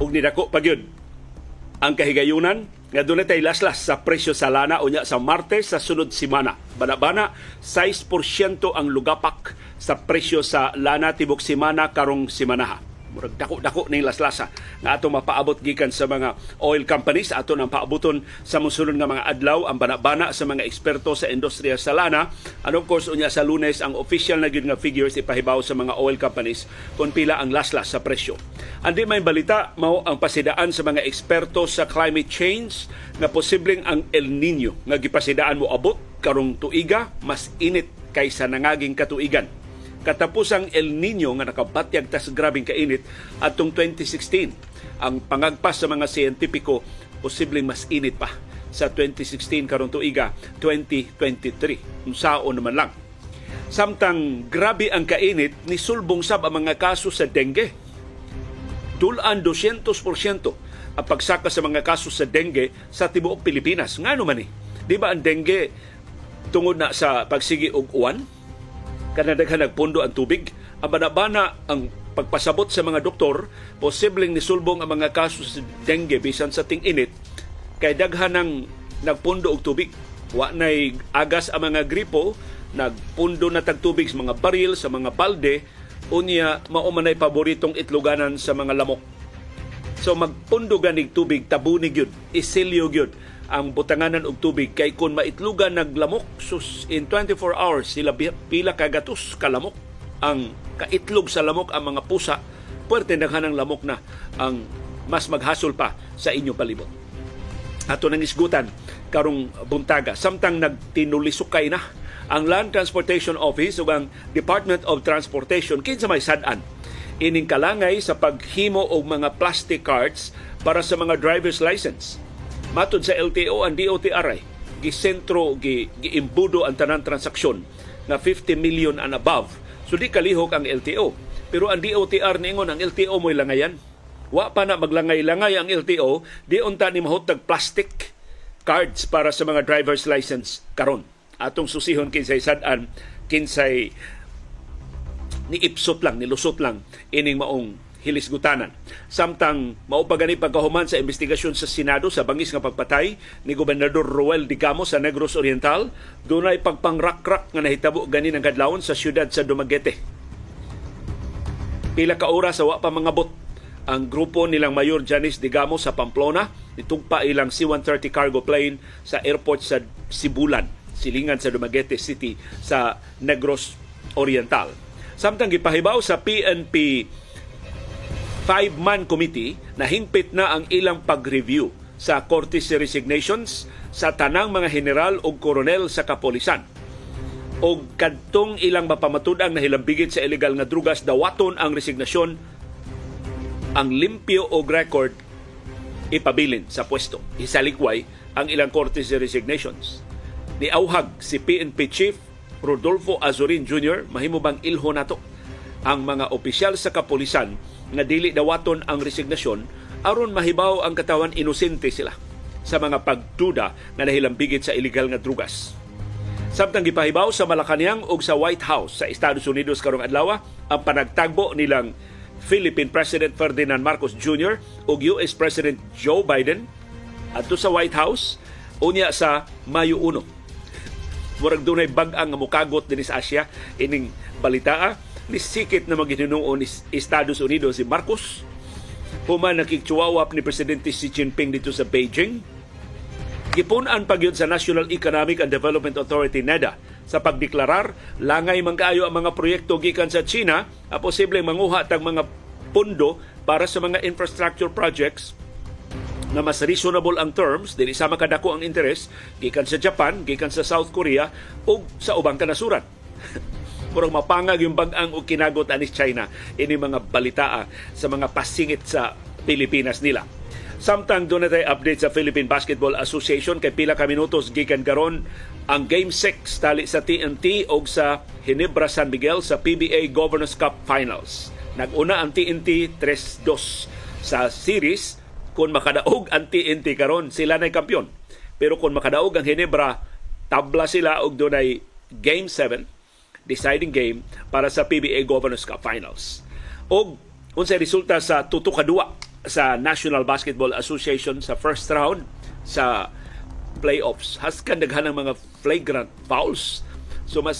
ug nidako pa gyud ang kahigayunan nga dunay tay laslas sa presyo sa lana unya sa Martes sa sunod semana. Bana-bana 6% ang lugapak sa presyo sa lana tibok semana karong semanaha murag dako-dako ning laslasa. Nga ato mapaabot gikan sa mga oil companies. Ato nang paaboton sa mosunod nga mga adlaw ang bana-bana sa mga eksperto sa industriya sa lana. And of course unya sa Lunes ang official na gyud nga figures ipahibaw sa mga oil companies kung pila ang laslas sa presyo. Andi may balita mao ang pasidaan sa mga eksperto sa climate change nga posibleng ang El Nino nga gipasidaan mo abot karong tuiga mas init kaysa nangaging katuigan katapusang El Nino nga nakabatyag tas grabing kainit atong 2016. Ang pangagpas sa mga siyentipiko posibleng mas init pa sa 2016 karon tuiga 2023. Unsaon naman lang. Samtang grabe ang kainit ni sulbong sab ang mga kaso sa dengue. Dulan 200% ang pagsaka sa mga kaso sa dengue sa tibuok Pilipinas. Ngano man ni? Di ba ang dengue tungod na sa pagsigi og uwan? Kanadaghan nagpundo ang tubig. Ang banabana ang pagpasabot sa mga doktor, posibleng nisulbong ang mga kaso sa dengue bisan sa ting-init kay daghan ng nagpundo og tubig. Wa nay agas ang mga gripo, nagpundo na tagtubig sa mga baril, sa mga balde, unya mao man paboritong itluganan sa mga lamok. So magpundo ganig tubig tabunig yun, isilyo yun ang butanganan og tubig kay kung maitlugan naglamok sus in 24 hours sila pila ka gatos kalamok ang kaitlog sa lamok ang mga pusa puwerte naghanang lamok na ang mas maghasol pa sa inyo palibot. Ato nang isgutan karong buntaga. Samtang nagtinulisukay na ang Land Transportation Office ug ang Department of Transportation kinsa may sad-an? Ining kalangay sa paghimo og mga plastic cards para sa mga driver's license Matod sa LTO, ang DOTR gisentro, gi, giimbudo ang tanan transaksyon na 50 million and above. So di kalihok ang LTO. Pero ang DOTR ningon ang LTO mo'y langayan. Wa pa na maglangay-langay ang LTO, di unta ni mahutag plastic cards para sa mga driver's license karon. Atong susihon kinsay sad-an, kinsay ni ipsot lang, nilusot lang ining maong hilisgutanan. Samtang maupagani pagkahuman sa investigasyon sa Senado sa bangis nga pagpatay ni Gobernador Roel Digamo sa Negros Oriental, dunay pagpangrakrak nga nahitabo gani ng kadlawon sa siyudad sa Dumaguete. Pila ka oras sa wa pa mga bot ang grupo nilang Mayor Janice Digamo sa Pamplona nitugpa ilang C-130 cargo plane sa airport sa Sibulan, silingan sa Dumaguete City sa Negros Oriental. Samtang gipahibaw sa PNP five-man committee na hingpit na ang ilang pag-review sa courtesy resignations sa tanang mga general o koronel sa kapolisan. O kadtong ilang mapamatudang na hilambigit sa illegal nga drugas, dawaton ang resignasyon ang limpyo o record ipabilin sa pwesto. Isalikway ang ilang courtesy resignations. Ni Auhag si PNP Chief Rodolfo Azurin Jr. mahimo bang ilho nato ang mga opisyal sa kapolisan nga dili dawaton ang resignasyon aron mahibaw ang katawan inosente sila sa mga pagduda nga nahilambigit sa illegal nga drugas. Samtang gipahibaw sa Malacañang ug sa White House sa Estados Unidos karong adlaw ang panagtagbo nilang Philippine President Ferdinand Marcos Jr. ug US President Joe Biden adto sa White House unya sa Mayo 1. Murag dunay bag-ang mukagot dinhi sa Asia ining balitaa nisikit na maginunuo ni Estados Unidos si Marcos human nakikchuwawap ni Presidente Xi Jinping dito sa Beijing. Gipunan pa sa National Economic and Development Authority NEDA sa pagdeklarar langay man kaayo ang mga proyekto gikan sa China a posibleng manguha tag mga pundo para sa mga infrastructure projects na mas reasonable ang terms dili sama kadako ang interes gikan sa Japan, gikan sa South Korea ug sa ubang kanasuran. murag mapangag yung bag-ang o kinagot anis China ini mga balitaa sa mga pasingit sa Pilipinas nila. Samtang doon natin update sa Philippine Basketball Association kay pila ka minutos gikan karon ang Game 6 tali sa TNT o sa Hinebra San Miguel sa PBA Governors Cup Finals. Naguna ang TNT 3-2 sa series kung makadaog ang TNT karon sila na kampiyon. Pero kung makadaog ang Hinebra tabla sila og dunay Game 7 deciding game para sa PBA Governors Cup Finals. O unsay resulta sa tuto ka sa National Basketball Association sa first round sa playoffs. Haskan daghan ng mga flagrant fouls. So mas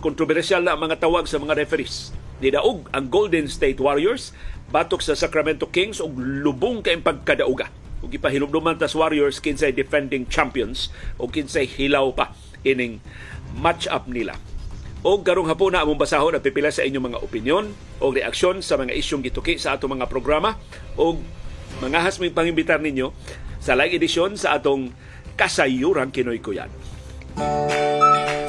kontrobersyal na ang mga tawag sa mga referees. Nidaog ang Golden State Warriors batok sa Sacramento Kings og lubong kay pagkadauga. Ug ipahinumduman tas Warriors kinsay defending champions o kinsay hilaw pa ining match-up nila. O karong hapon na among basahon at pipila sa inyong mga opinion o reaksyon sa mga isyong gituki sa atong mga programa o mga hasming pangimbitar ninyo sa live edisyon sa atong kasayuran Kinoy Kuyan.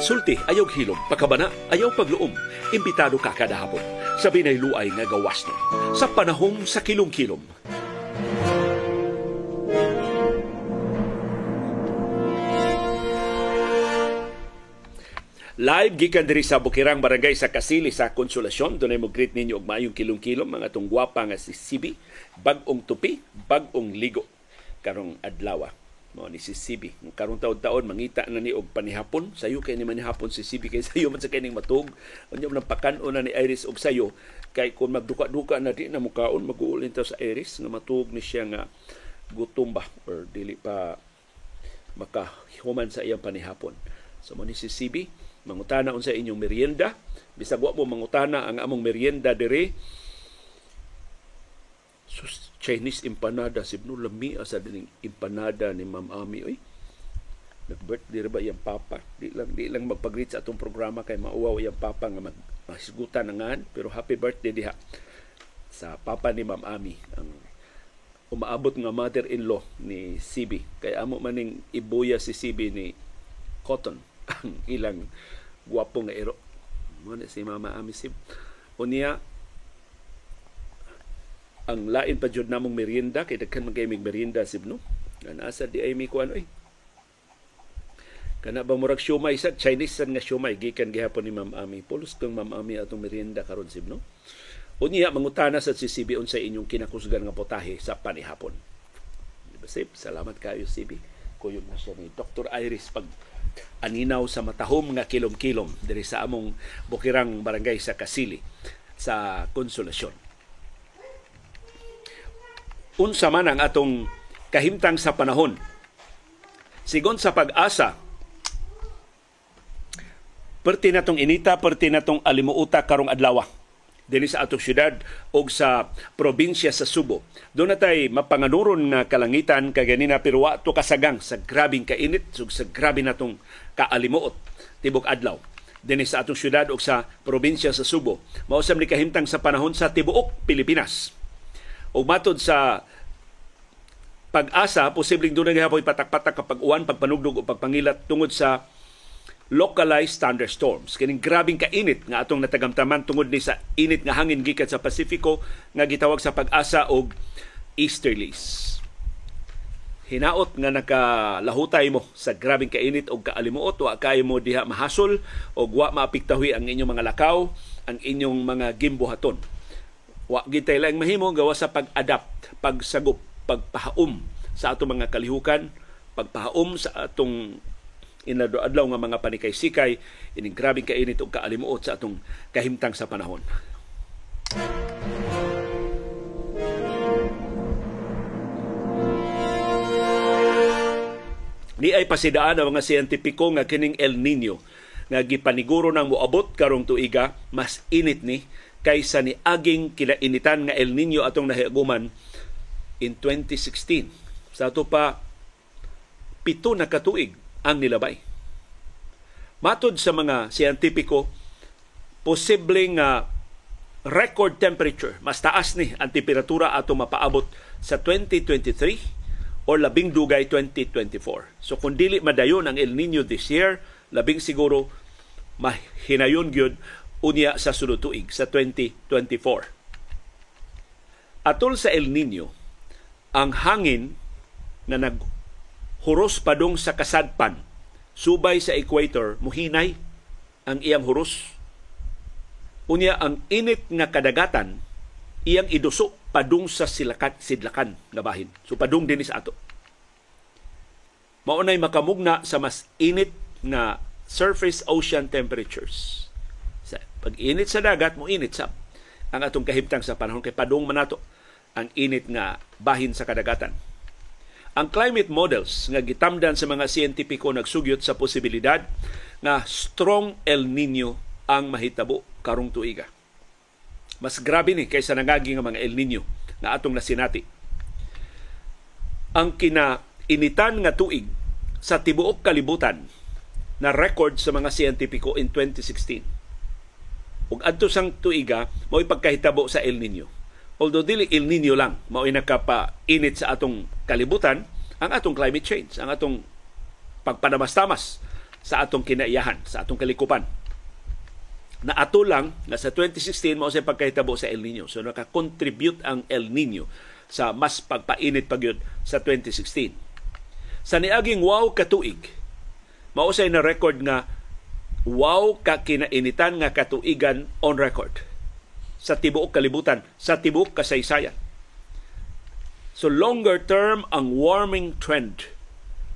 Sulti, ayaw hilom, pakabana, ayaw pagluom. Imbitado ka kada hapon sa binayluay nga gawas no. Sa panahong sa kilom-kilom. Live gikan diri sa Bukirang Barangay sa Kasili sa Konsolasyon. Dunay mo greet ninyo og maayong kilom-kilom mga tong gwapa nga si Sibi, bag-ong tupi, bag-ong ligo karong adlaw mo ni si Sibi. Karong taon-taon mangita na ni og panihapon, sayo kay ni manihapon si Sibi kay sayo man sa kining matug. Unya man pakan-o na ni Iris og sayo kay kung magduka-duka na di na mukaon maguulin sa Iris nga matug ni siya nga gutom ba or dili pa makahuman sa iyang panihapon. So mo ni si Sibi, mangutana unsa inyong merienda. Bisag wa mo mangutana ang among merienda dire sus Chinese empanada. Sibno lami asa dining empanada ni Ma'am Ami oy. Nag-birthday ba iyang papa? Di lang di lang magpag sa atong programa kay mauwaw iyang papa nga mag masigutan nangan pero happy birthday diha sa papa ni Ma'am Ami ang umaabot nga mother-in-law ni CB kay amo maning ibuya si CB ni Cotton ang ilang guwapo nga ero. Mo si Mama Amisib. Unya ang lain pa jud namong merienda kay daghan man kay mig merienda sibno. Nga asa di ay mi kuan oy. Kana ba murag siomay sa Chinese san nga siomay gikan gihapon ni Ma'am Ami. Pulos kang Ma'am Ami atong merienda karon sibno. Unya mangutana sa CCB unsa inyong kinakusgan nga potahe sa panihapon. Sip? Salamat kayo, CB. Kuyon na siya ni Dr. Iris pag aninaw sa matahom nga kilom-kilom diri sa among Bukirang Barangay sa Kasili sa Konsolasyon. Unsa man ang atong kahimtang sa panahon. Sigon sa pag-asa, perti natong inita, perti natong alimuuta karong adlaw dinhi sa atong syudad o sa probinsya sa Subo. Doon na tay mapanganuron nga kalangitan kay ganina pero wa to kasagang sa grabing kainit ug sa grabe natong kaalimuot tibok adlaw dinhi sa atong syudad o sa probinsya sa Subo. Mausam ni kahimtang sa panahon sa tibuok Pilipinas. Ug matod sa pag-asa, posibleng na gapoy patak-patak kapag uwan, pagpanugdog o pagpangilat tungod sa localized thunderstorms. Kining grabing kainit nga atong natagamtaman tungod ni sa init nga hangin gikan sa Pasifiko nga gitawag sa pag-asa og easterlies. Hinaot nga nakalahutay mo sa grabing kainit og kaalimuot wa kay mo diha mahasol og wa maapektahi ang inyong mga lakaw, ang inyong mga gimbuhaton. Wa gitay lang mahimo gawa sa pag-adapt, pagsagop, pagpahaom sa atong mga kalihukan, pagpahaom sa atong inadlaw nga mga panikay-sikay ining grabing kainit ug kaalimuot sa atong kahimtang sa panahon. Ni ay pasidaan ang mga siyentipiko nga kining El Nino nga gipaniguro nang moabot karong tuiga mas init ni kaysa ni aging kinainitan nga El Nino atong nahiaguman in 2016. Sa ato pa pito na katuig ang nilabay. Matod sa mga siyentipiko, posibleng uh, record temperature, mas taas ni ang temperatura ato mapaabot sa 2023 or labing dugay 2024. So kung dili madayon ang El Nino this year, labing siguro mahinayon gyud unya sa sunod tuig sa 2024. Atol sa El Nino, ang hangin na nag huros padung sa kasadpan. Subay sa equator muhinay ang iyang huros. Unya ang init nga kadagatan iyang iduso padung sa silakat sidlakan nga bahin so padung dinhi sa ato. Maunay makamugna sa mas init na surface ocean temperatures. Sa pag init sa dagat mo init sa ang atong kahimtang sa panahon kay padung man nato ang init nga bahin sa kadagatan. Ang climate models nga gitamdan sa mga siyentipiko nagsugyot sa posibilidad nga strong El Nino ang mahitabo karong tuiga. Mas grabe ni kaysa nangagi nga mga El Nino nga atong nasinati. Ang kinainitan nga tuig sa tibuok kalibutan na record sa mga siyentipiko in 2016. Ug adto sang tuiga mao pagkahitabo sa El Nino. Although dili El Nino lang mao init sa atong kalibutan, ang atong climate change, ang atong pagpanamas-tamas sa atong kinaiyahan, sa atong kalikupan. Na ato lang na sa 2016 mao sa pagkahitabo sa El Nino. So naka-contribute ang El Nino sa mas pagpainit pagyud sa 2016. Sa niaging wow katuig, mausay na record nga wow ka kinainitan nga katuigan on record sa tibuok kalibutan, sa tibuok kasaysayan. So longer term ang warming trend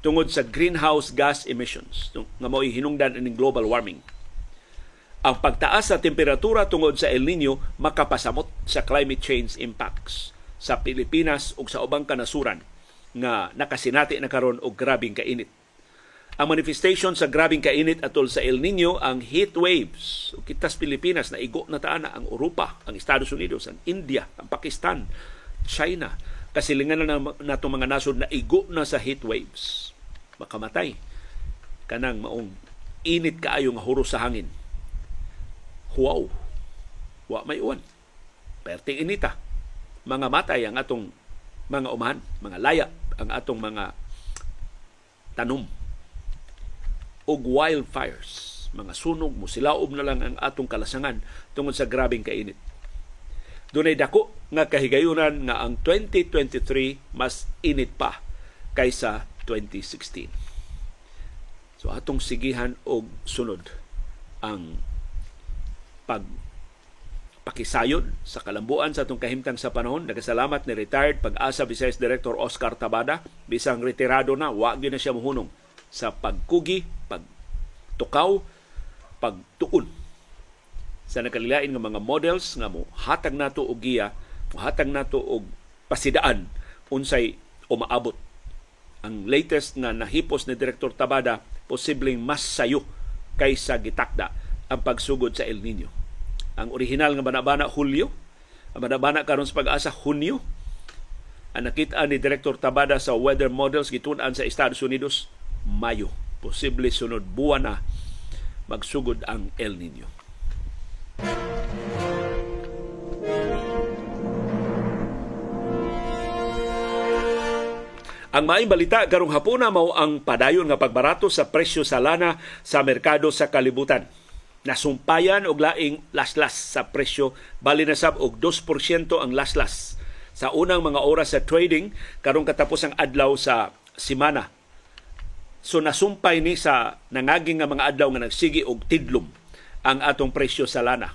tungod sa greenhouse gas emissions nga mao hinungdan ining global warming. Ang pagtaas sa temperatura tungod sa El Nino makapasamot sa climate change impacts sa Pilipinas ug sa ubang kanasuran nga nakasinati na karon og grabing kainit ang manifestation sa grabing kainit atol sa El Nino ang heat waves. Kitas Pilipinas na igo na taana ang Europa, ang Estados Unidos, ang India, ang Pakistan, China. Kasilingan na nato mga nasod na igo na sa heat waves. Makamatay. Kanang maong init kaayo nga huro sa hangin. Wow. Wa may uwan. Perting inita. Mga matay ang atong mga umahan, mga laya, ang atong mga tanom og wildfires. Mga sunog, musilaob na lang ang atong kalasangan tungod sa grabing kainit. Dunay dako nga kahigayunan nga ang 2023 mas init pa kaysa 2016. So atong sigihan og sunod ang pag pakisayon sa kalambuan sa atong kahimtang sa panahon. Nagasalamat ni retired pag-asa Vice Director Oscar Tabada. Bisang retirado na, wa na siya muhunong sa pagkugi, pagtukaw, pagtuon sa nakalilain nga mga models nga mo hatag nato og giya, hatag nato og pasidaan unsay umaabot. Ang latest nga nahipos ni Direktor Tabada posibleng mas sayo kaysa gitakda ang pagsugod sa El Nino. Ang original nga banabana Hulyo, ang banabana karon sa pag-asa Hunyo. Ang nakita ni Direktor Tabada sa weather models gitun-an sa Estados Unidos Mayo. Posible sunod buwan na magsugod ang El Nino. Ang maayong balita karong hapuna mao ang padayon nga pagbarato sa presyo sa lana sa merkado sa kalibutan. Nasumpayan og laing laslas sa presyo bali na sab og 2% ang laslas sa unang mga oras sa trading karong katapos ang adlaw sa simana So nasumpay ni sa nangaging nga mga adlaw nga nagsigi og tidlom ang atong presyo sa lana.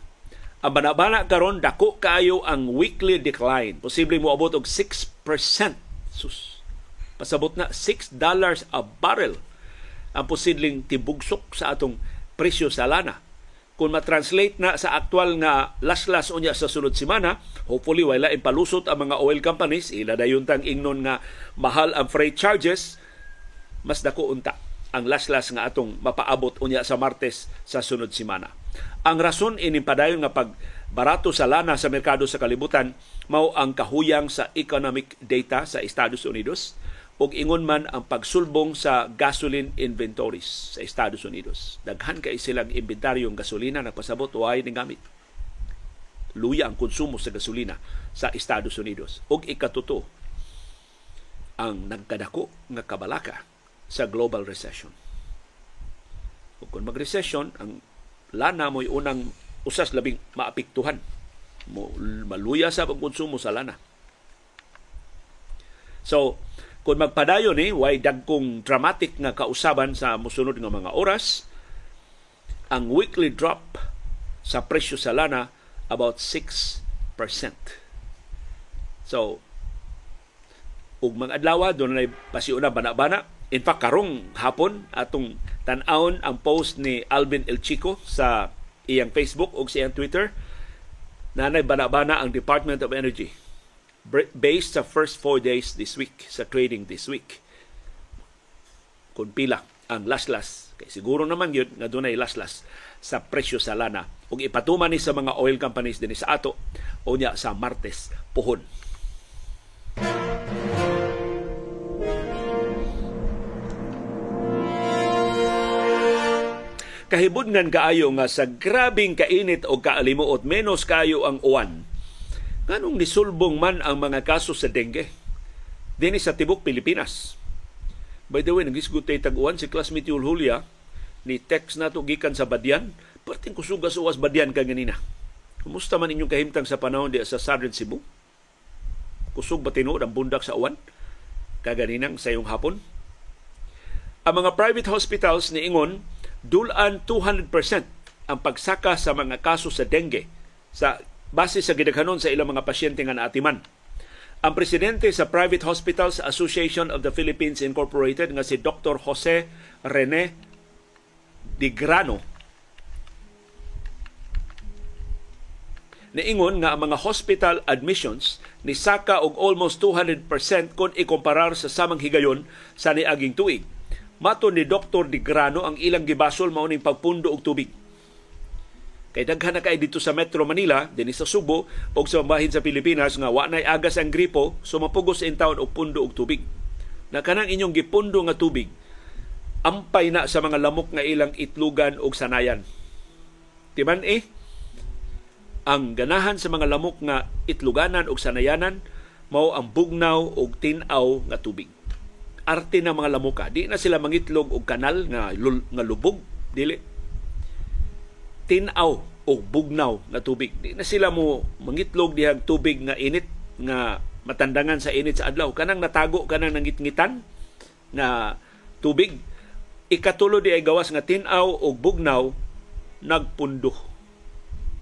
Ang banabana karon dako kaayo ang weekly decline. Posible mo abot og 6%. Sus. Pasabot na 6 dollars a barrel ang posibleng tibugsok sa atong presyo sa lana. Kung ma-translate na sa aktual nga laslas unya sa sunod semana, hopefully wala impalusot ang mga oil companies, ila dayon tang ingnon nga mahal ang freight charges, mas dako unta ang laslas nga atong mapaabot unya sa Martes sa sunod semana. Ang rason ini padayon nga pag barato sa lana sa merkado sa kalibutan mao ang kahuyang sa economic data sa Estados Unidos ug ingon man ang pagsulbong sa gasoline inventories sa Estados Unidos. Daghan kay silang inventaryong gasolina nagpasabot way ni gamit. Luya ang konsumo sa gasolina sa Estados Unidos. Ug ikatuto ang nagkadako nga kabalaka sa global recession. Ug kung mag-recession, ang lana mo'y unang usas labing maapektuhan. Mo, maluya sa pagkonsumo sa lana. So, kung magpadayon ni, eh, way dagkong dramatic nga kausaban sa musunod nga mga oras, ang weekly drop sa presyo sa lana about 6%. So, ug mga adlaw doon na pasiuna bana-bana In fact, karong hapon atong tan-awon ang post ni Alvin El Chico sa iyang Facebook o sa iyang Twitter. Nanay bana-bana ang Department of Energy. Based sa first four days this week, sa trading this week. Kung pila ang laslas, kay siguro naman yun nga dunay laslas sa presyo sa lana. Ug ipatuman ni sa mga oil companies din sa ato. Unya sa Martes puhon. Kahibud ngan kaayo nga sa grabing kainit o kaalimuot menos kayo ang uwan. Nganong nisulbong man ang mga kaso sa dengue? Dini sa tibok Pilipinas. By the way, nagisgot tay tag-uwan si classmate Yul Julia ni text nato gikan sa Badyan. Perting kusugas uwas Badyan ka ganina. Kumusta man inyong kahimtang sa panahon di sa Southern Cebu? Kusog ba tinuod ang bundak sa uwan? Kaganinang sa iyong hapon? Ang mga private hospitals ni Ingon dulan 200% ang pagsaka sa mga kaso sa dengue sa base sa gidaghanon sa ilang mga pasyente nga naatiman. Ang presidente sa Private Hospitals Association of the Philippines Incorporated nga si Dr. Jose Rene Di Grano niingon nga ang mga hospital admissions ni saka og almost 200% kung ikomparar sa samang higayon sa niaging tuig Mato ni Dr. Di Grano ang ilang gibasol mao ning pagpundo og tubig. Kay daghan na kay dito sa Metro Manila, dinhi sa Subo ug sa bahin sa Pilipinas nga wa nay agas ang gripo, sumapugos in taon og pundo og tubig. Na kanang inyong gipundo nga tubig ampay na sa mga lamok nga ilang itlugan og sanayan. Timan eh, ang ganahan sa mga lamok nga itluganan og sanayanan mao ang bugnaw og tinaw nga tubig arte ng mga lamuka. Di na sila mangitlog og kanal nga nga lubog, dili. Tinaw o bugnaw nga tubig. Di na sila mo mangitlog dihang tubig nga init nga matandangan sa init sa adlaw. Kanang natago kanang nangitngitan na tubig. Ikatulo di ay gawas nga tinaw o bugnaw nagpundo.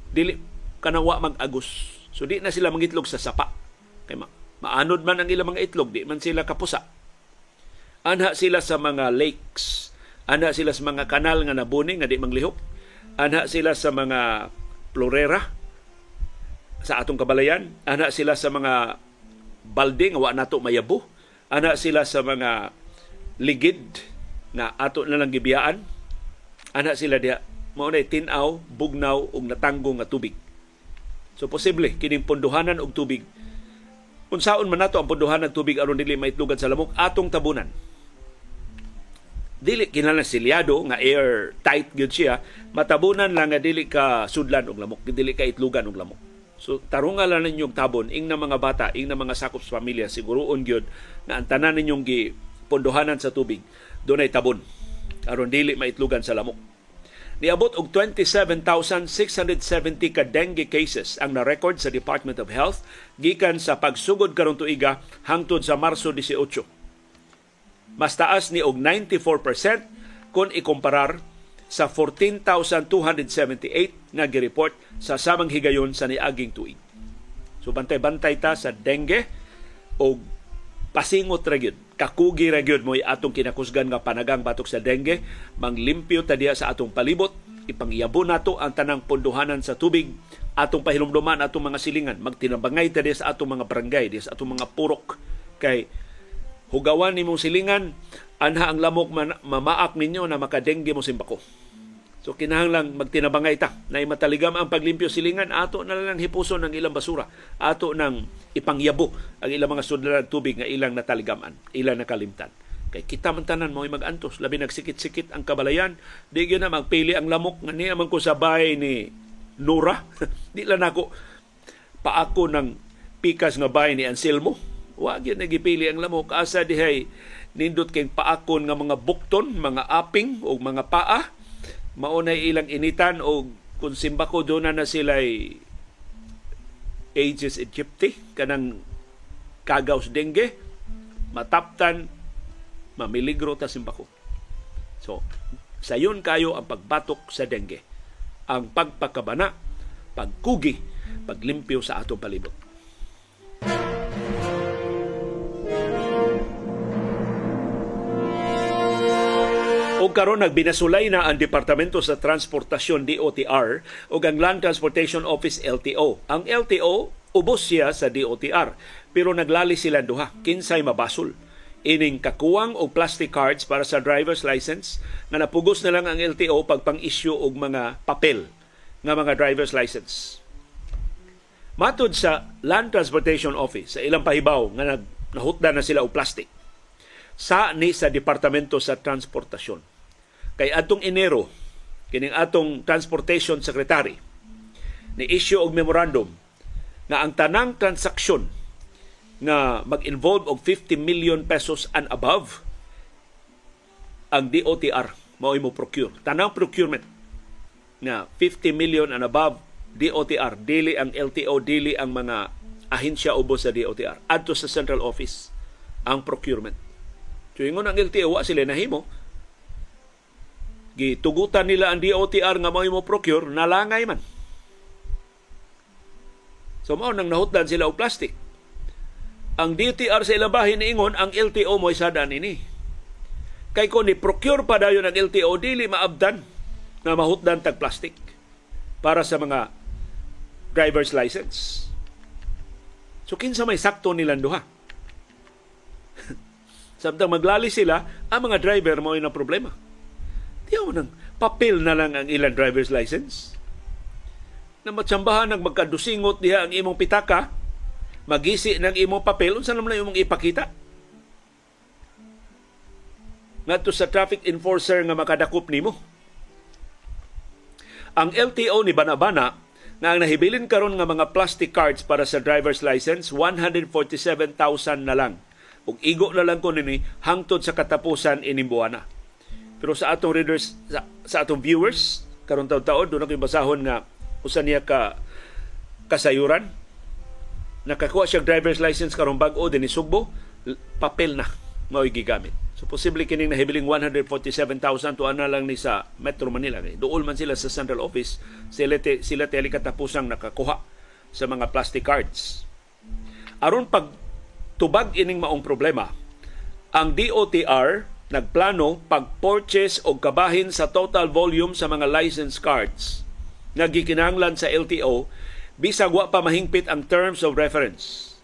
Dili kanang wa mag-agos. So di na sila mangitlog sa sapa. Kay ma maanod man ang ilang mga itlog, di man sila kapusa Anha sila sa mga lakes. Anha sila sa mga kanal nga nabuni nga di manglihok. Anha sila sa mga florera sa atong kabalayan. Anha sila sa mga balde nga wa nato mayabo. Anha sila sa mga ligid na ato na lang gibiyaan. Anha sila diha mao na tinaw, bugnaw ug natanggo nga tubig. So posible kining punduhanan og tubig unsaon man nato ang punduhanan tubig aron dili maitlugan sa lamok atong tabunan dili kinahanglan silyado nga air tight gyud siya. Matabunan lang nga dili ka sudlan og lamok dili ka itlugan og lamok. So tarunga lang ninyong tabon ing na mga bata ing na mga sakop sa pamilya siguroon gyud na ang tanan ninyong gi pondohanan sa tubig dunay tabon. Aron dili maitlugan sa lamok. Niabot og 27,670 ka dengue cases ang na-record sa Department of Health gikan sa pagsugod karon tuiga hangtod sa Marso 18 mas taas ni og 94% kung ikomparar sa 14,278 nga gireport sa samang higayon sa niaging tuig. So bantay-bantay ta sa dengue o pasingot ra gyud. Kakugi ra gyud mo atong kinakusgan nga panagang batok sa dengue. Manglimpyo ta diya sa atong palibot. Ipangyabo nato ang tanang pondohanan sa tubig. Atong pahilumduman atong mga silingan. Magtinabangay ta diya sa atong mga barangay diya sa atong mga purok. Kay hugawan nimong silingan, anha ang lamok man, mamaak ninyo na makadengge mo simbako. So kinahanglang magtinabangay ta na mataligam ang paglimpyo silingan ato na lang hipuson ng ilang basura ato nang ipangyabo ang ilang mga sudlan tubig nga ilang nataligaman ilang nakalimtan. Kay kita man tanan mo magantos labi nagsikit-sikit ang kabalayan di gyud na magpili ang lamok nga niya man ko sabay ni Nora. Di lang ako paako ng pikas nga bay ni Anselmo Wa gyud nagipili ang lamok asa dihay nindot kay paakon nga mga bukton, mga aping o mga paa maunay ilang initan o kung simbako do na na sila Aegis aegypti kanang kagaws dengue mataptan mamiligro ta simbako. So, sayon kayo ang pagbatok sa dengue. Ang pagpakabana, pagkugi, paglimpyo sa atong palibot. Karon nagbinasulay na ang Departamento sa Transportasyon DOTR o ang Land Transportation Office LTO. Ang LTO ubos siya sa DOTR. pero naglali sila duha kinsay mabasol ining kakuwang og plastic cards para sa driver's license nga napugos na lang ang LTO pagpang-issue og mga papel nga mga driver's license. Matod sa Land Transportation Office sa ilang pahibaw nga nahutda na sila og plastic sa ni sa Departamento sa Transportasyon. Kay atong Enero kining atong Transportation Secretary ni issue og memorandum nga ang tanang transaksyon nga mag-involve og 50 million pesos and above ang DOTR mao mo procure. Tanang procurement nga 50 million and above DOTR dili ang LTO dili ang mga ahensya ubos sa DOTR adto sa central office ang procurement. So ingon ang LTO wa sila nahimo gitugutan nila ang DOTR nga mao mo procure nalangay man. So mao nang nahutdan sila og plastic ang DTR sa ilabahin ingon ang LTO mo isadan ini. Kay ko ni procure pa dayon ang LTO dili maabdan na mahutdan tag plastic para sa mga driver's license. So kinsa may sakto nilang duha? Samtang maglali sila, ang mga driver mo na problema. Di mo nang papel na lang ang ilang driver's license. Na matsambahan ng magkadusingot diha ang imong pitaka, magisi ng imong papel unsa naman imong ipakita? Ngadto sa traffic enforcer nga makadakop nimo. Ang LTO ni Banabana na ang nahibilin karon nga mga plastic cards para sa driver's license 147,000 na lang. Ug igo na lang ko nini hangtod sa katapusan ining buwana pero sa atong readers sa, sa atong viewers karon taud-taud do na basahon nga usa niya ka kasayuran nakakuha siya driver's license karong bag-o din Sugbo, papel na mao'y gigamit. So posible kining nahibiling 147,000 to ana lang ni sa Metro Manila. Dool man sila sa central office, sila te, sila teli katapusang nakakuha sa mga plastic cards. Aron pag tubag ining maong problema, ang DOTR nagplano pag-purchase og kabahin sa total volume sa mga license cards nga gikinahanglan sa LTO bisag wa pa mahingpit ang terms of reference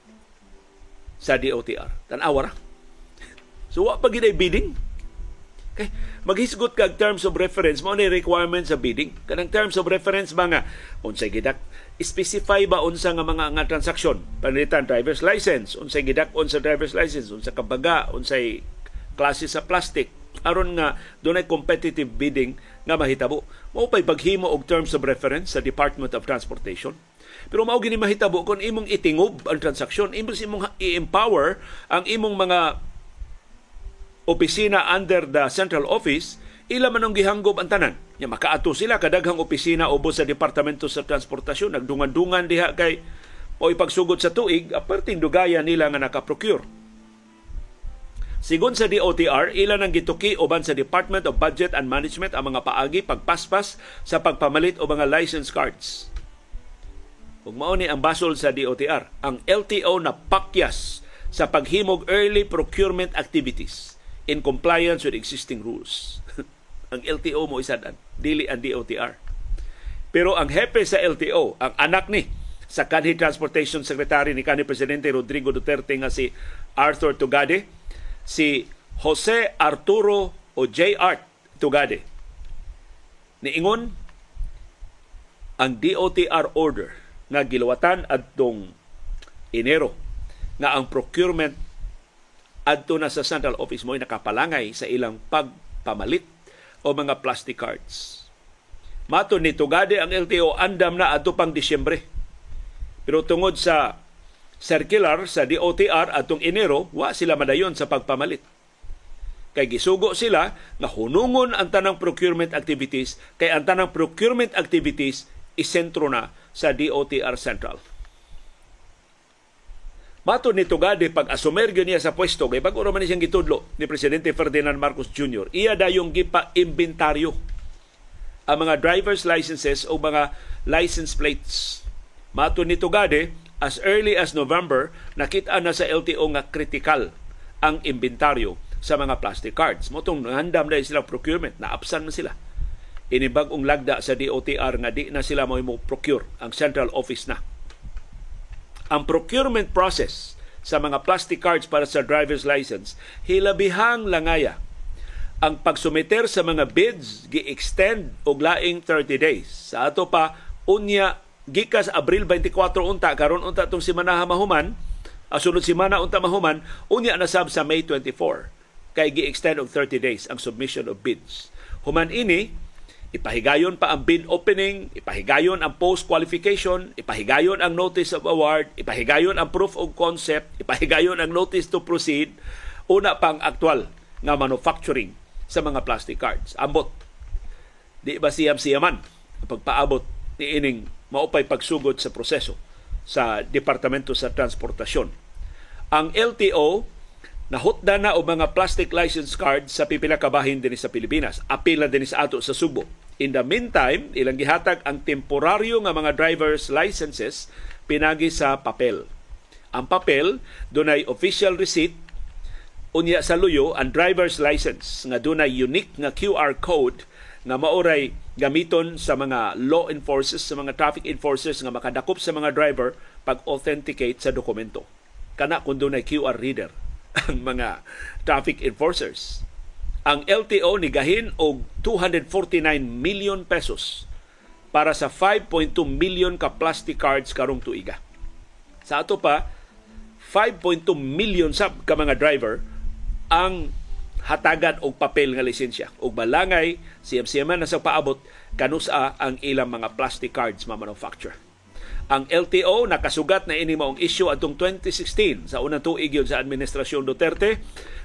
sa DOTR. Tanawa ra. So wa pa gid bidding. Okay. Maghisgot kag terms of reference mo ni requirements sa bidding. Kanang terms of reference ba nga unsay gidak specify ba unsa nga mga nga transaksyon panitan driver's license unsay gidak unsa driver's license unsa kabaga unsay klase sa plastic. Aron nga dunay competitive bidding nga mahitabo. Mao pay paghimo og terms of reference sa Department of Transportation. Pero mao gini mahitabo kung imong itingob ang transaksyon, imbes imong i-empower ang imong mga opisina under the central office, ila man ang gihanggob ang tanan. Ya makaato sila kadaghang opisina ubos sa Departamento sa Transportasyon. Nagdungan-dungan diha kay o ipagsugod sa tuig aperting dugaya nila nga naka-procure. Sigon sa DOTR, ilan ang gituki uban sa Department of Budget and Management ang mga paagi pagpaspas sa pagpamalit o mga license cards. Ug mao ni ang basol sa DOTR, ang LTO na pakyas sa paghimog early procurement activities in compliance with existing rules. ang LTO mo isadan, dili ang DOTR. Pero ang hepe sa LTO, ang anak ni sa kanhi Transportation Secretary ni kanhi Presidente Rodrigo Duterte nga si Arthur Tugade, si Jose Arturo o J. Art Tugade. Niingon ang DOTR order nga giluwatan adtong Enero nga ang procurement adto na sa central office mo ay nakapalangay sa ilang pagpamalit o mga plastic cards. Mato ni Tugade ang LTO andam na adto pang Disyembre. Pero tungod sa circular sa DOTR atong Enero, wa sila madayon sa pagpamalit. Kay gisugo sila nga hunungon ang tanang procurement activities kay ang tanang procurement activities isentro na sa DOTR Central. Mato ni Tugade pag asumergyo niya sa pwesto kay bago man siyang gitudlo ni presidente Ferdinand Marcos Jr. Iya dayong gipa inventaryo ang mga driver's licenses o mga license plates. Mato ni Tugade as early as November nakita na sa LTO nga critical ang inventaryo sa mga plastic cards. Motong nangandam na sila procurement, naapsan man sila inibag-ong lagda sa DOTR nga di na sila mo procure ang central office na. Ang procurement process sa mga plastic cards para sa driver's license, hilabihang langaya ang pagsumiter sa mga bids gi-extend og laing 30 days. Sa ato pa unya gikas Abril 24 unta karon unta tong simana mahuman, ang sunod simana unta mahuman, unya na sa May 24 kay gi-extend og 30 days ang submission of bids. Human ini ipahigayon pa ang bid opening, ipahigayon ang post qualification, ipahigayon ang notice of award, ipahigayon ang proof of concept, ipahigayon ang notice to proceed, una pang aktual nga manufacturing sa mga plastic cards. Ambot. Di ba siyam-siyaman pagpaabot ni ining maupay pagsugod sa proseso sa Departamento sa Transportasyon. Ang LTO nahutda na og mga plastic license cards sa pipila ka bahin dinhi sa Pilipinas. Apil na dinhi sa ato sa Subo. In the meantime, ilang gihatag ang temporaryo nga mga driver's licenses pinagi sa papel. Ang papel dunay official receipt unya sa luyo ang driver's license nga dunay unique nga QR code nga maoray gamiton sa mga law enforcers, sa mga traffic enforcers nga makadakop sa mga driver pag-authenticate sa dokumento. Kana kung dunay QR reader ang mga traffic enforcers. Ang LTO ni gahin og 249 million pesos para sa 5.2 million ka plastic cards karong tuiga. Sa ato pa 5.2 million sab ka mga driver ang hatagan og papel nga lisensya. Ug balangay siyam man na sa paabot kanusa ang ilang mga plastic cards ma manufacture ang LTO nakasugat na ini maong issue atong 2016 sa unang tuig yun sa administrasyon Duterte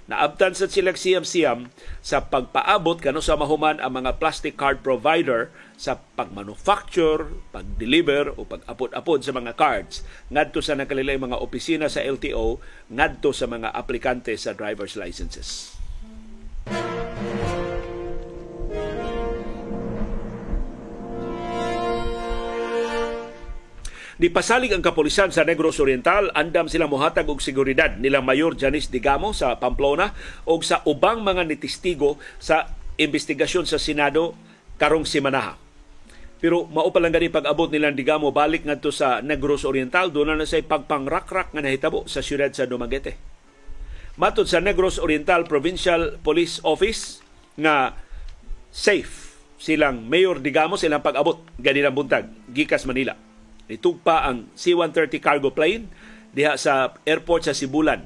naabtan sa sila siyam-siyam sa pagpaabot kano sa mahuman ang mga plastic card provider sa pagmanufacture, pag-deliver o pag-apod-apod sa mga cards. Ngadto sa nakalilay mga opisina sa LTO ngadto sa mga aplikante sa driver's licenses. Nipasalig ang kapulisan sa Negros Oriental, andam sila mohatag og seguridad nilang Mayor Janice Digamo sa Pamplona o sa ubang mga nitistigo sa investigasyon sa Senado karong simanaha. Pero mao pa lang gani pag-abot nilang Digamo balik ngadto sa Negros Oriental doon na say pagpangrakrak nga nahitabo sa siyudad sa Dumaguete. Matod sa Negros Oriental Provincial Police Office nga safe silang Mayor Digamo silang pag-abot ganinang buntag gikas Manila Nitugpa ang C-130 cargo plane diha sa airport sa Sibulan.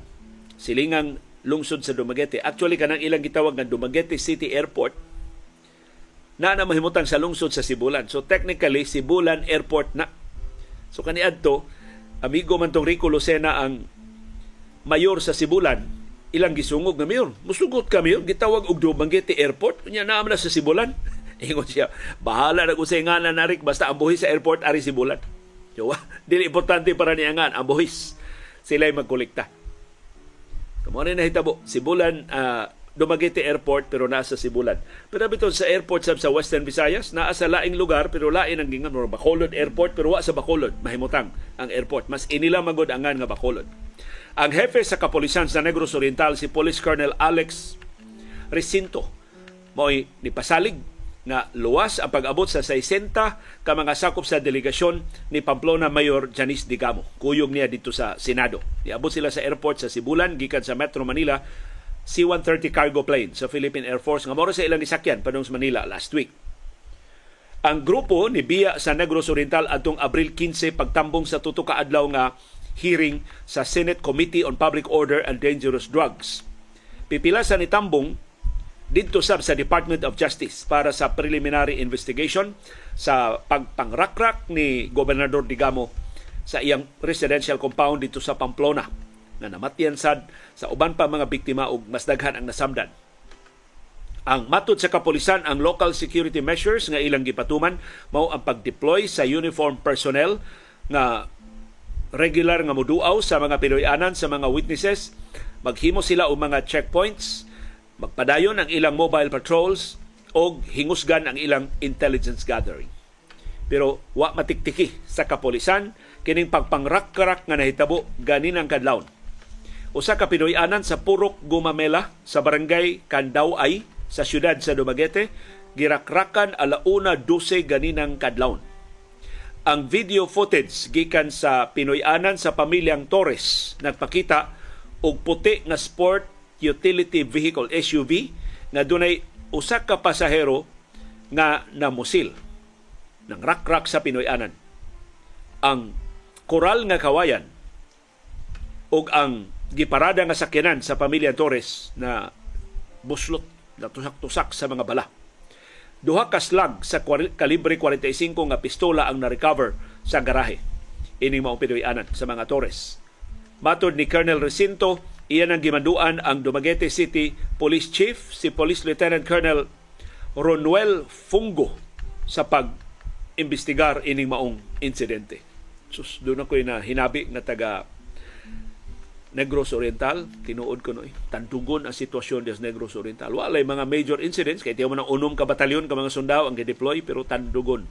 Silingang lungsod sa Dumaguete. Actually, kanang ilang gitawag ng Dumaguete City Airport na na mahimutang sa lungsod sa Sibulan. So technically, Sibulan Airport na. So kaniadto, amigo man tong Rico Lucena ang mayor sa Sibulan, ilang gisungog na mayor. Musugot ka mayor, gitawag og Dumaguete Airport. Unya na na sa Sibulan. Ingon siya, bahala na usay nga na narik basta ang buhi sa airport ari Sibulan. Jowa, dili importante para niyangan ang buhis. Sila'y magkolekta. Kamo na nahitabo, Sibulan uh, Dumaguete Airport pero nasa Sibulan. Pero bito sa airport sa Western Visayas, naa sa laing lugar pero lain ang gingan Bacolod Airport pero wa sa Bacolod mahimutang ang airport. Mas inila magod angan nga Bacolod. Ang hepe sa kapulisan sa Negros Oriental si Police Colonel Alex Recinto mo'y nipasalig nga luwas ang pag-abot sa 60 ka mga sakop sa delegasyon ni Pamplona Mayor Janice Digamo. Kuyog niya dito sa Senado. Niabot sila sa airport sa Sibulan gikan sa Metro Manila C-130 cargo plane sa Philippine Air Force nga moro sa ilang nisakyan padung sa Manila last week. Ang grupo ni Biya sa Negros Oriental atong Abril 15 pagtambong sa tuto ka nga hearing sa Senate Committee on Public Order and Dangerous Drugs. Pipila sa nitambong dito sab sa Department of Justice para sa preliminary investigation sa pagpangrakrak ni Gobernador Digamo sa iyang residential compound dito sa Pamplona na namatyan sad sa uban pa mga biktima ug mas daghan ang nasamdan. Ang matod sa kapulisan ang local security measures nga ilang gipatuman mao ang pag-deploy sa uniform personnel nga regular nga moduaw sa mga Pinoyanan sa mga witnesses maghimo sila og mga checkpoints magpadayon ang ilang mobile patrols o hingusgan ang ilang intelligence gathering. Pero wa matiktiki sa kapolisan kining pagpangrak-karak nga nahitabo ganin ang kadlawon. Usa ka Pinoyanan sa Purok Gumamela sa barangay Kandaway sa siyudad sa Dumaguete girakrakan alauna 12 ganinang kadlawon. Ang video footage gikan sa Pinoyanan sa pamilyang Torres nagpakita og puti nga sport utility vehicle SUV nga dunay usa ka pasahero nga namusil ng rak-rak sa Pinoyanan. Ang koral nga kawayan ug ang giparada nga sakyanan sa pamilya Torres na buslot na tusak-tusak sa mga bala. Duha ka slag sa kalibre 45 nga pistola ang na-recover sa garahe. Ining mao Pinoyanan sa mga Torres. Matod ni Colonel Recinto, Iyan ang gimanduan ang Dumaguete City Police Chief, si Police Lieutenant Colonel Ronuel Fungo sa pag-imbestigar ining maong insidente. Sus, doon ako na hinabi na taga Negros Oriental, tinuod ko noy, tandugon ang sitwasyon des Negros Oriental. Walay mga major incidents, kaya tiyo mo ng unom ka batalyon ka mga sundao ang gideploy, pero tandugon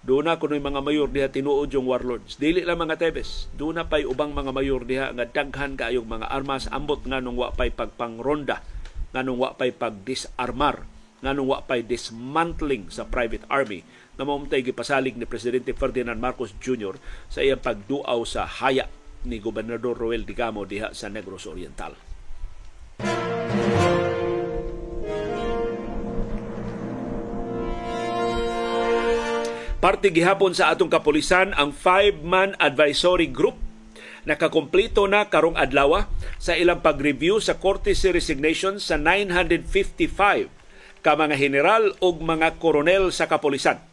doon na kuno mga mayor diha tinuod yung warlords. Dili lang mga tebes. Doon na pay ubang mga mayor diha nga daghan kaayong mga armas ambot nga nung wa pay pagpangronda, nga nung wa pay pagdisarmar, nga nung wa pay dismantling sa private army na maumtay gipasalig ni Presidente Ferdinand Marcos Jr. sa iyang pagduaw sa haya ni Gobernador Roel Digamo diha sa Negros Oriental. Parte gihapon sa atong kapulisan ang five-man advisory group nakakumpleto na karong adlaw sa ilang pag-review sa courtesy resignation sa 955 ka mga general o mga koronel sa kapulisan.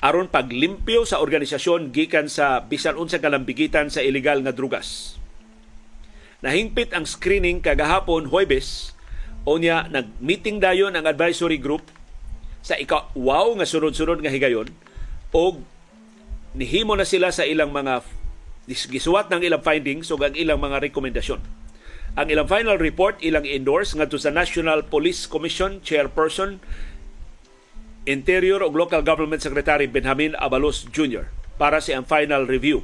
Aron paglimpyo sa organisasyon gikan sa bisan unsa kalambigitan sa ilegal nga drugas. Nahingpit ang screening kagahapon Huwebes Onya, nag-meeting dayon ang advisory group sa ika wow nga sunod-sunod nga higayon og nihimo na sila sa ilang mga gisuwat ng ilang findings ug ang ilang mga rekomendasyon. Ang ilang final report ilang endorse ngadto sa National Police Commission Chairperson Interior ug Local Government Secretary Benjamin Abalos Jr. para sa ang final review.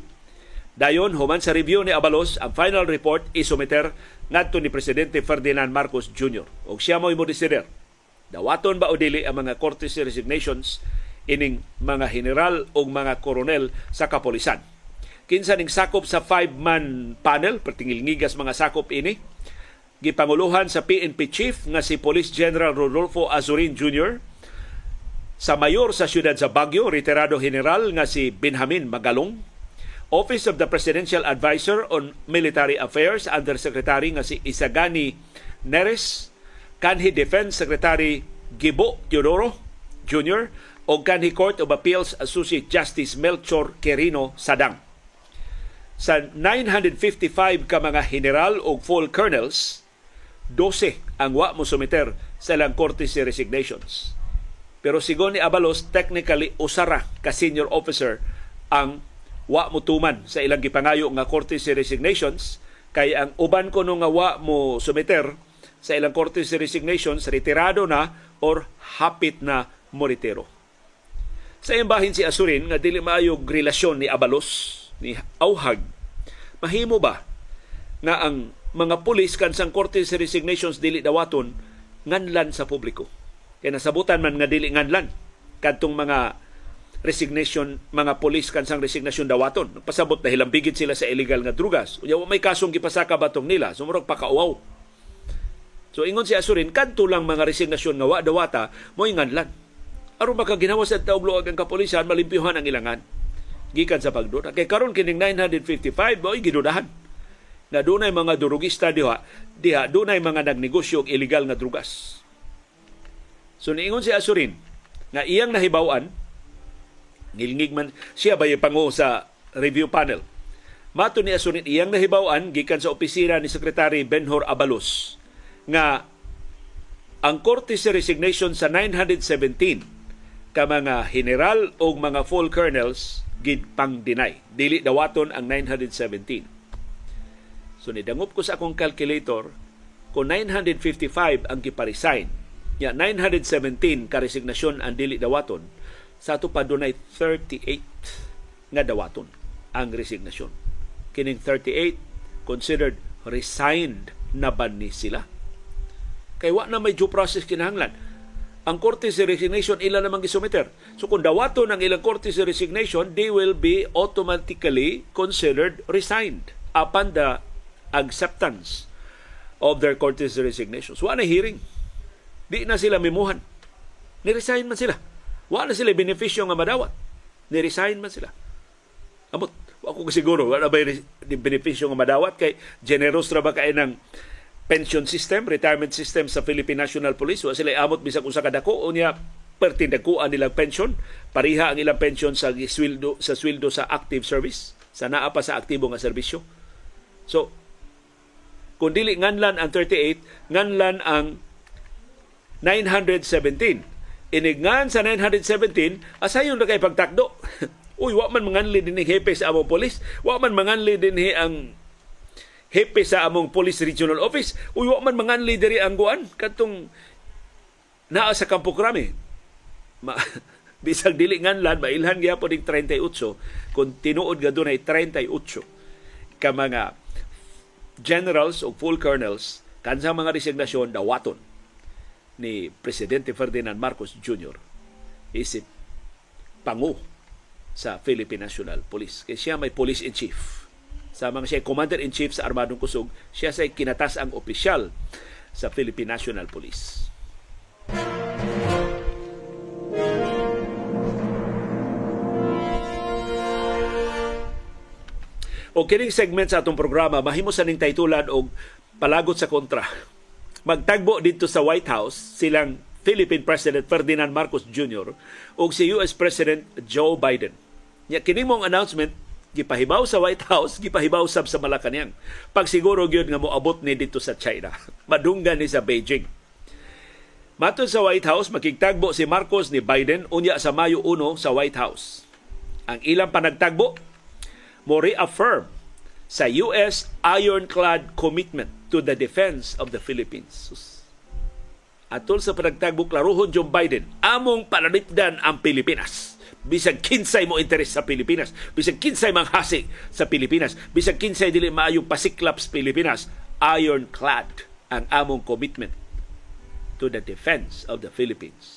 Dayon, human sa review ni Abalos, ang final report isumiter ngadto ni Presidente Ferdinand Marcos Jr. ug siya mo imo decider Dawaton ba o dili ang mga courtesy resignations ining mga general o mga koronel sa kapolisan. Kinsa ning sakop sa five-man panel, pertingil-ngigas mga sakop ini, gipanguluhan sa PNP Chief nga si Police General Rodolfo Azurin Jr., sa mayor sa siyudad sa Baguio, retirado general nga si Benjamin Magalong, Office of the Presidential Advisor on Military Affairs, Undersecretary nga si Isagani Neres, kanhi Defense Secretary Gibo Teodoro Jr. o kanhi Court of Appeals Associate Justice Melchor Quirino Sadang. Sa 955 ka mga general o full colonels, 12 ang wa mo sumiter sa ilang korte si resignations. Pero sigon ni Abalos, technically usara ka senior officer ang wa mo tuman sa ilang gipangayo nga korte si resignations kay ang uban ko nga wa mo sumiter sa ilang korte si resignations, retirado na or hapit na moritero. Sa imbahin si Asurin nga dili maayog relasyon ni Abalos ni Auhag, mahimo ba nga ang mga pulis kansang korte si resignations dili dawaton nganlan sa publiko? Kaya nasabutan man nga dili nganlan kadtong mga resignation mga pulis kansang resignation dawaton. Pasabot na hilambigit sila sa illegal nga drugas. Unya may kasong gipasaka batong nila. Sumurog pakauaw So ingon si Asurin, kanto lang mga resignasyon nga wa dawata mo inganlan. Aron makaginawa sa taog luag ang kapulisan, malimpyuhan ang ilangan. Gikan sa pagduda. Kay karon kining 955 mo gidudahan. Na dunay mga durugista diha, diha dunay mga nagnegosyo og illegal nga drugas. So niingon si Asurin nga iyang nahibawan ngilngig man siya ba pangu sa review panel. Mato ni Asurin iyang nahibawan gikan sa opisina ni Secretary Benhor Abalos nga ang korte sa resignation sa 917 ka mga general o mga full colonels gid pang deny. Dili dawaton ang 917. So nidangop ko sa akong calculator kung 955 ang giparesign, ya 917 ka resignasyon ang dili dawaton, sa ato pa dunay 38 nga dawaton ang resignasyon. Kining 38 considered resigned na ba ni sila? Kay wa na may due process kinahanglan. ang courtesy resignation ila namang gisumiter. So kung dawato ng ilang courtesy resignation, they will be automatically considered resigned upon the acceptance of their courtesy resignation. So ano hearing? Di na sila mimuhan. Ni-resign man sila. Wala na sila benepisyo nga madawat. Ni-resign man sila. Amot, ako siguro, wala ba yung benepisyo nga madawat kay generous ra ba kay ng pension system, retirement system sa Philippine National Police. Wa sila amot bisag usa ka dako unya pertindakuan nilang pension, pariha ang ilang pension sa sweldo sa sweldo sa active service, sa naa pa sa aktibo nga serbisyo. So, kung dili nganlan ang 38, nganlan ang 917. Inignan sa 917, asayon na kay pagtakdo. Uy, wa man manganli din ni hepe sa among polis. Wa man manganli din ang hepe sa among Police Regional Office. Uy, wa man manganli diri ang guan katong naa sa Campo Crame. Ma, bisag dili nganlan mailhan gyapon ning 38 kung tinuod ga dunay 38 ka mga generals o full colonels kansa mga resignasyon dawaton ni Presidente Ferdinand Marcos Jr. isip pangu sa Philippine National Police. Kaya siya may police in chief sa mga siya commander-in-chief sa Armadong Kusog, siya sa kinatas ang opisyal sa Philippine National Police. O kining segment sa atong programa, mahimo sa ning taytulan og palagot sa kontra. Magtagbo dito sa White House silang Philippine President Ferdinand Marcos Jr. ug si US President Joe Biden. Ya kini mong announcement gipahibaw sa White House, gipahibaw sab sa Malacañang. Pag siguro gyud nga moabot ni dito sa China. Madunggan ni sa Beijing. Matod sa White House, makigtagbo si Marcos ni Biden unya sa Mayo 1 sa White House. Ang ilang panagtagbo mo reaffirm sa US ironclad commitment to the defense of the Philippines. Atol sa panagtagbo klaruhon Joe Biden, among panalipdan ang Pilipinas bisag kinsay mo interes sa Pilipinas, bisag kinsay manghasi sa Pilipinas, bisag kinsay dili maayong pasiklaps Pilipinas, ironclad ang among commitment to the defense of the Philippines.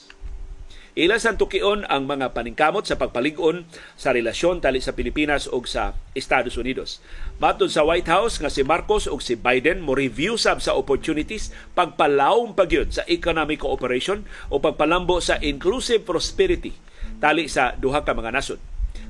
Ila sa tukion ang mga paningkamot sa pagpalig-on sa relasyon tali sa Pilipinas o sa Estados Unidos. Matod sa White House nga si Marcos o si Biden mo review sab sa opportunities pagpalawom pagyud sa economic cooperation o pagpalambo sa inclusive prosperity tali sa duha ka mga nasod.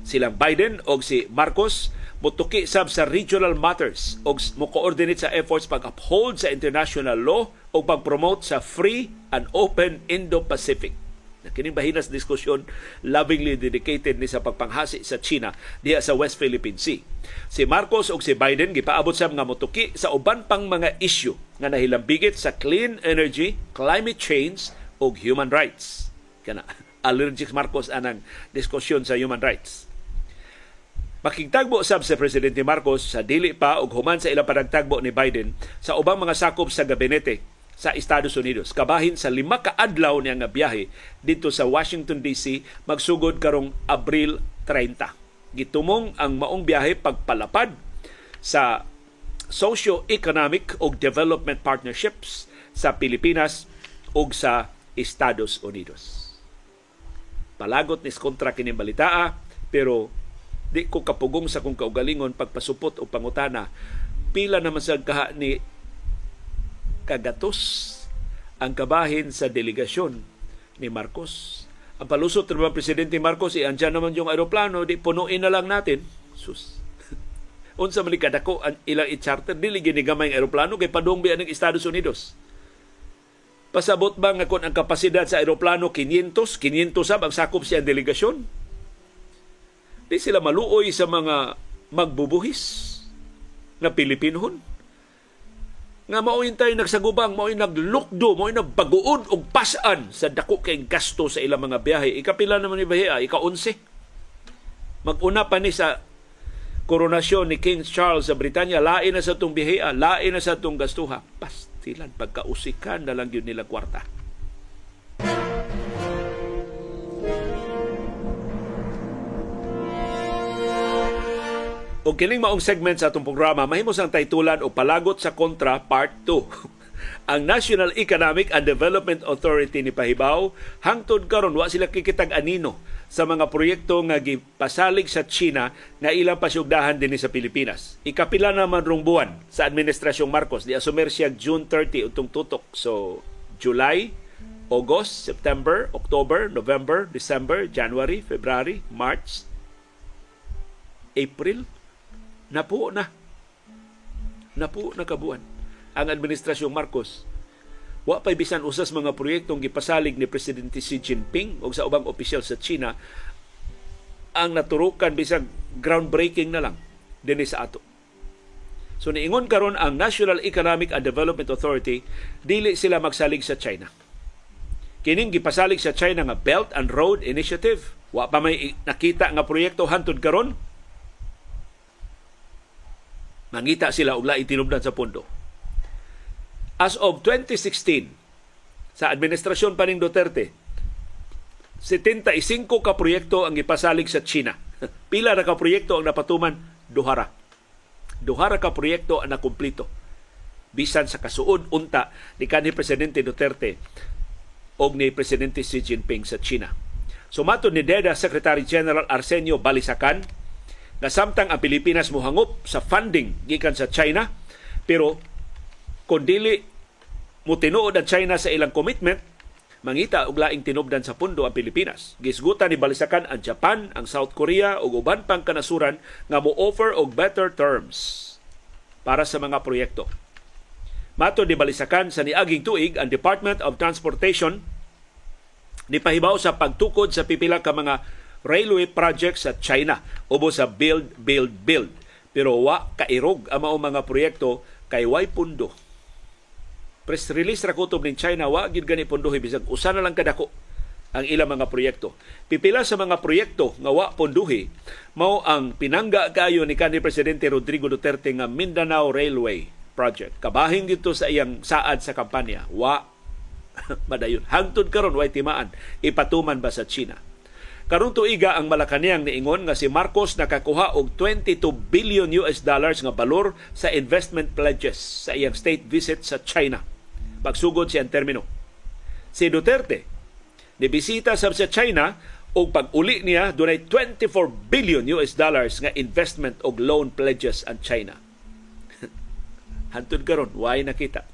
Silang Biden o si Marcos mutuki sab sa regional matters o mo coordinate sa efforts pag-uphold sa international law o pag-promote sa free and open Indo-Pacific. Kining bahinas diskusyon lovingly dedicated ni sa pagpanghasi sa China diha sa West Philippine Sea. Si Marcos ug si Biden gipaabot sa mga mutuki sa uban pang mga issue nga nahilambigit sa clean energy, climate change ug human rights. Kana allergic Marcos anang diskusyon sa human rights. Makigtagbo sab sa Presidente Marcos sa dili pa og human sa ilang panagtagbo ni Biden sa ubang mga sakop sa gabinete sa Estados Unidos. Kabahin sa lima ka adlaw niya nga biyahe dito sa Washington DC magsugod karong Abril 30. Gitumong ang maong biyahe pagpalapad sa socio-economic o development partnerships sa Pilipinas ug sa Estados Unidos palagot nis kontra kini balitaa pero di ko kapugong sa kung kaugalingon pagpasupot o pangutana pila naman sa kaha ni kagatos ang kabahin sa delegasyon ni Marcos. Ang palusot ng Presidente Marcos, i andyan naman yung aeroplano, di punuin na lang natin. Sus. Unsa man kadako ang ilang i-charter, dili ginigamay ang aeroplano kay padung biya ng Estados Unidos Pasabot ba nga kung ang kapasidad sa aeroplano 500, 500 sab ang sakop siya ang delegasyon? Di sila maluoy sa mga magbubuhis na Pilipinon. Nga mao'y tayo nagsagubang, mao'y naglukdo, mao'y nagbaguod og pasan sa dako kay gasto sa ilang mga biyahe. Ikapila naman ni Bahia, ika-11. Mag-una pa ni sa koronasyon ni King Charles sa Britanya, lain na sa itong bihiya, lain na sa itong gastuha. Pas silan pagkausikan na lang yun nila kwarta. O kining maong segment sa atong programa, mahimo sang taytulan o palagot sa kontra part 2. ang National Economic and Development Authority ni Pahibaw hangtod karon wa sila kikitag anino sa mga proyekto nga gipasalig sa China nga ilang pasyugdahan din sa Pilipinas. Ikapila naman rong buwan sa administrasyong Marcos di asumer siya June 30 utong tutok. So July, August, September, October, November, December, January, February, March, April, napuo na. Napuo na kabuan ang administrasyong Marcos Wa pay bisan usas mga proyektong gipasalig ni presidente Xi Jinping o sa ubang opisyal sa China ang naturukan bisag groundbreaking na lang dinhi sa ato. So niingon karon ang National Economic and Development Authority dili sila magsalig sa China. Kining gipasalig sa China nga Belt and Road Initiative, wa pa may nakita nga proyekto hantud karon. Mangita sila og lain tinubdan sa pondo As of 2016, sa administrasyon pa ning Duterte, 75 ka proyekto ang ipasalig sa China. Pila na ka proyekto ang napatuman? Duhara. Duhara ka proyekto ang nakumplito. Bisan sa kasuod unta ni kanhi Presidente Duterte o ni Presidente Xi Jinping sa China. Sumato ni DEDA Secretary General Arsenio Balisacan na samtang ang Pilipinas mohangop sa funding gikan sa China pero kung dili mo tinuod ang China sa ilang commitment, mangita og laing tinubdan sa pundo ang Pilipinas. Gisgutan ni balisakan ang Japan, ang South Korea ug uban pang kanasuran nga mo offer og better terms para sa mga proyekto. Mato ni balisakan sa niaging tuig ang Department of Transportation ni pahibaw sa pagtukod sa pipila ka mga railway projects sa China ubo sa build build build pero wa kairog ang mga proyekto kay way pundo press release ra kutob ning China wa gid gani pondohi bisag usa na lang kadako ang ilang mga proyekto. Pipila sa mga proyekto nga wa ponduhi mao ang pinangga kayo ni kanhi presidente Rodrigo Duterte nga Mindanao Railway project. Kabahin dito sa iyang saad sa kampanya. Wa madayon. Hangtod karon way timaan ipatuman ba sa China. Karon tuiga ang Malacañang niingon nga si Marcos nakakuha og 22 billion US dollars nga balor sa investment pledges sa iyang state visit sa China pagsugod siyang termino. Si Duterte, nibisita sa sa China o pag-uli niya dunay 24 billion US dollars nga investment og loan pledges ang China. Hantod karon way nakita.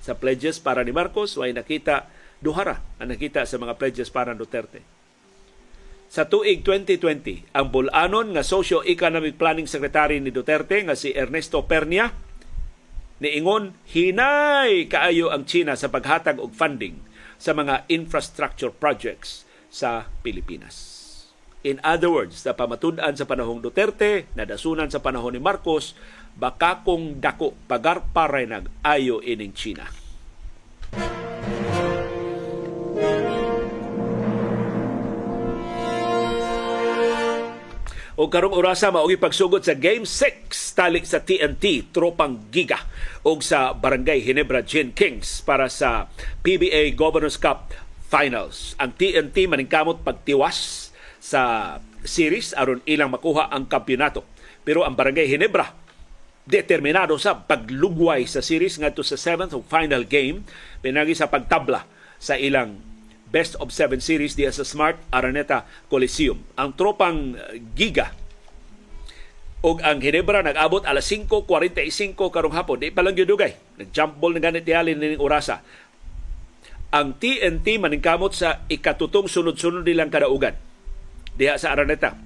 Sa pledges para ni Marcos, way nakita duhara ang nakita sa mga pledges para Duterte. Sa tuig 2020, ang bulanon nga Socio-Economic Planning Secretary ni Duterte nga si Ernesto Pernia niingon hinay kaayo ang China sa paghatag og funding sa mga infrastructure projects sa Pilipinas. In other words, sa pamatud-an sa panahong Duterte, nadasunan sa panahon ni Marcos, baka kung dako pagarparay nag ayo ining China. O karong orasa maogi pagsugod sa Game 6 tali sa TNT Tropang Giga o sa Barangay Hinebra Gin Kings para sa PBA Governors Cup Finals. Ang TNT maningkamot pagtiwas sa series aron ilang makuha ang kampeonato. Pero ang Barangay Hinebra determinado sa paglugway sa series ngadto sa 7th of final game pinagi sa pagtabla sa ilang best of seven series diya sa Smart Araneta Coliseum. Ang tropang Giga og ang Ginebra nag-abot alas 5.45 karong hapon. Di pa lang yudugay. Nag-jump ball na ganit tiyalin ning orasa. Ang TNT maningkamot sa ikatutong sunod-sunod nilang kadaugan diha sa Araneta.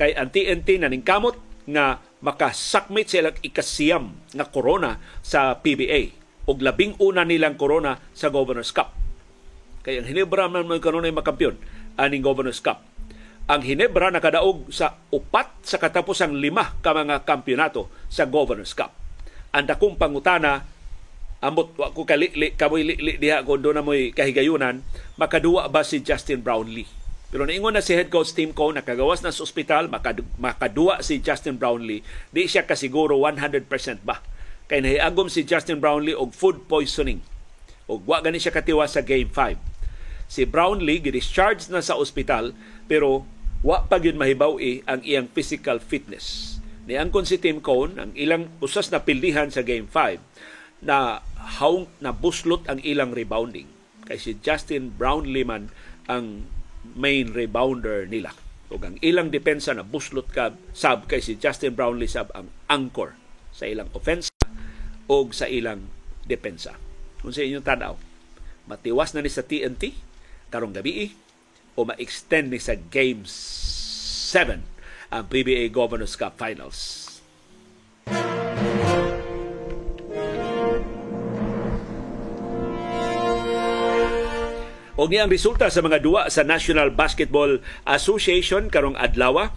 Kay ang TNT naningkamot nga makasakmit sila ikasiyam nga corona sa PBA og labing una nilang corona sa Governor's Cup Kay ang Hinebra man man kanunay makampyon aning Governors Cup. Ang Hinebra nakadaog sa upat sa katapusang lima ka mga kampyonato sa Governors Cup. Ang dakong pangutana ambot wa ko kalili kamoy li diha kun do na moy kahigayunan makaduwa ba si Justin Brownlee pero naingon na si head coach Tim Coe nakagawas na sa ospital makaduwa si Justin Brownlee di siya kasiguro 100% ba kay nahiagom si Justin Brownlee og food poisoning og wa gani siya katiwa sa game 5 si Brownlee gi-discharge na sa ospital pero wa pa gyud mahibaw-i ang iyang physical fitness. Niangkon si Tim Cone ang ilang usas na pildihan sa Game 5 na haung na buslot ang ilang rebounding. Kay si Justin Brownlee man ang main rebounder nila. O ang ilang depensa na buslot ka sab kay si Justin Brownlee sab ang anchor sa ilang offense o sa ilang depensa. Kung sa inyong tanaw, matiwas na ni sa TNT karong gabi o ma-extend ni sa Game 7 ang PBA Governors Cup Finals. Og ang resulta sa mga duwa sa National Basketball Association karong adlaw.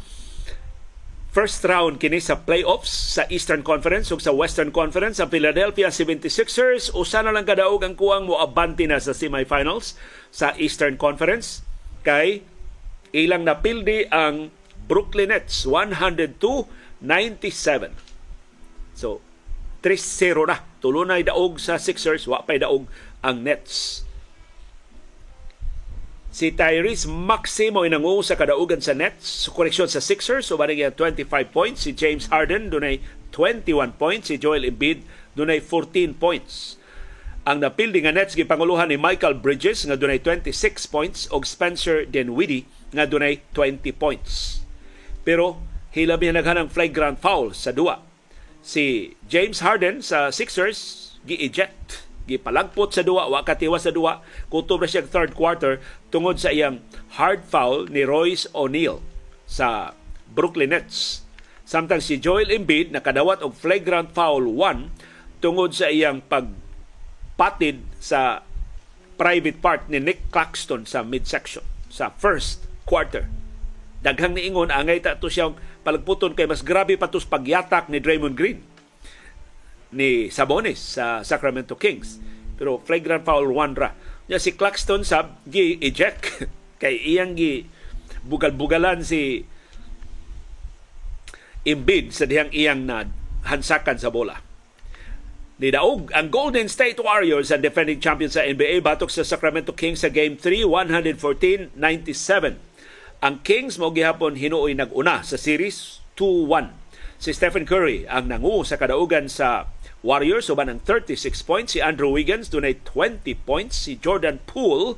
First round kini sa playoffs sa Eastern Conference ug sa Western Conference ang Philadelphia 76ers usa na lang kadaog ang kuwang mo abante na sa semifinals sa Eastern Conference kay ilang napildi ang Brooklyn Nets 102-97. So 3-0 na. Tulunay daog sa Sixers, wa pay daog ang Nets Si Tyrese Maximo inangu sa kadaugan sa Nets. Koreksyon sa Sixers, so bari 25 points. Si James Harden dunay 21 points. Si Joel Embiid dunay 14 points. Ang napildi nga Nets gipanguluhan ni Michael Bridges nga dunay 26 points og Spencer Dinwiddie nga dunay 20 points. Pero hilabi na naghanang flagrant foul sa duwa. Si James Harden sa Sixers gi-eject gipalagpot sa duwa wa katiwa sa duwa. Kutob na siya third quarter? Tungod sa iyang hard foul ni Royce O'Neal sa Brooklyn Nets. Samtang si Joel Embiid nakadawat og flagrant foul 1 tungod sa iyang pagpatid sa private part ni Nick Claxton sa midsection sa first quarter. Daghang niingon angay ta to siyang palagputon kay mas grabe pa tos pagyatak ni Draymond Green ni Sabonis sa Sacramento Kings. Pero flagrant foul one ra. Ya si Claxton sab gi eject kay iyang gi bugal-bugalan si Embiid sa dihang iyang na hansakan sa bola. Ni daog ang Golden State Warriors ang defending champion sa NBA batok sa Sacramento Kings sa Game 3 114-97. Ang Kings mo gihapon hinuoy nag-una sa series 2-1. Si Stephen Curry ang nangu sa kadaugan sa Warriors uban ng 36 points. Si Andrew Wiggins dunay 20 points. Si Jordan Poole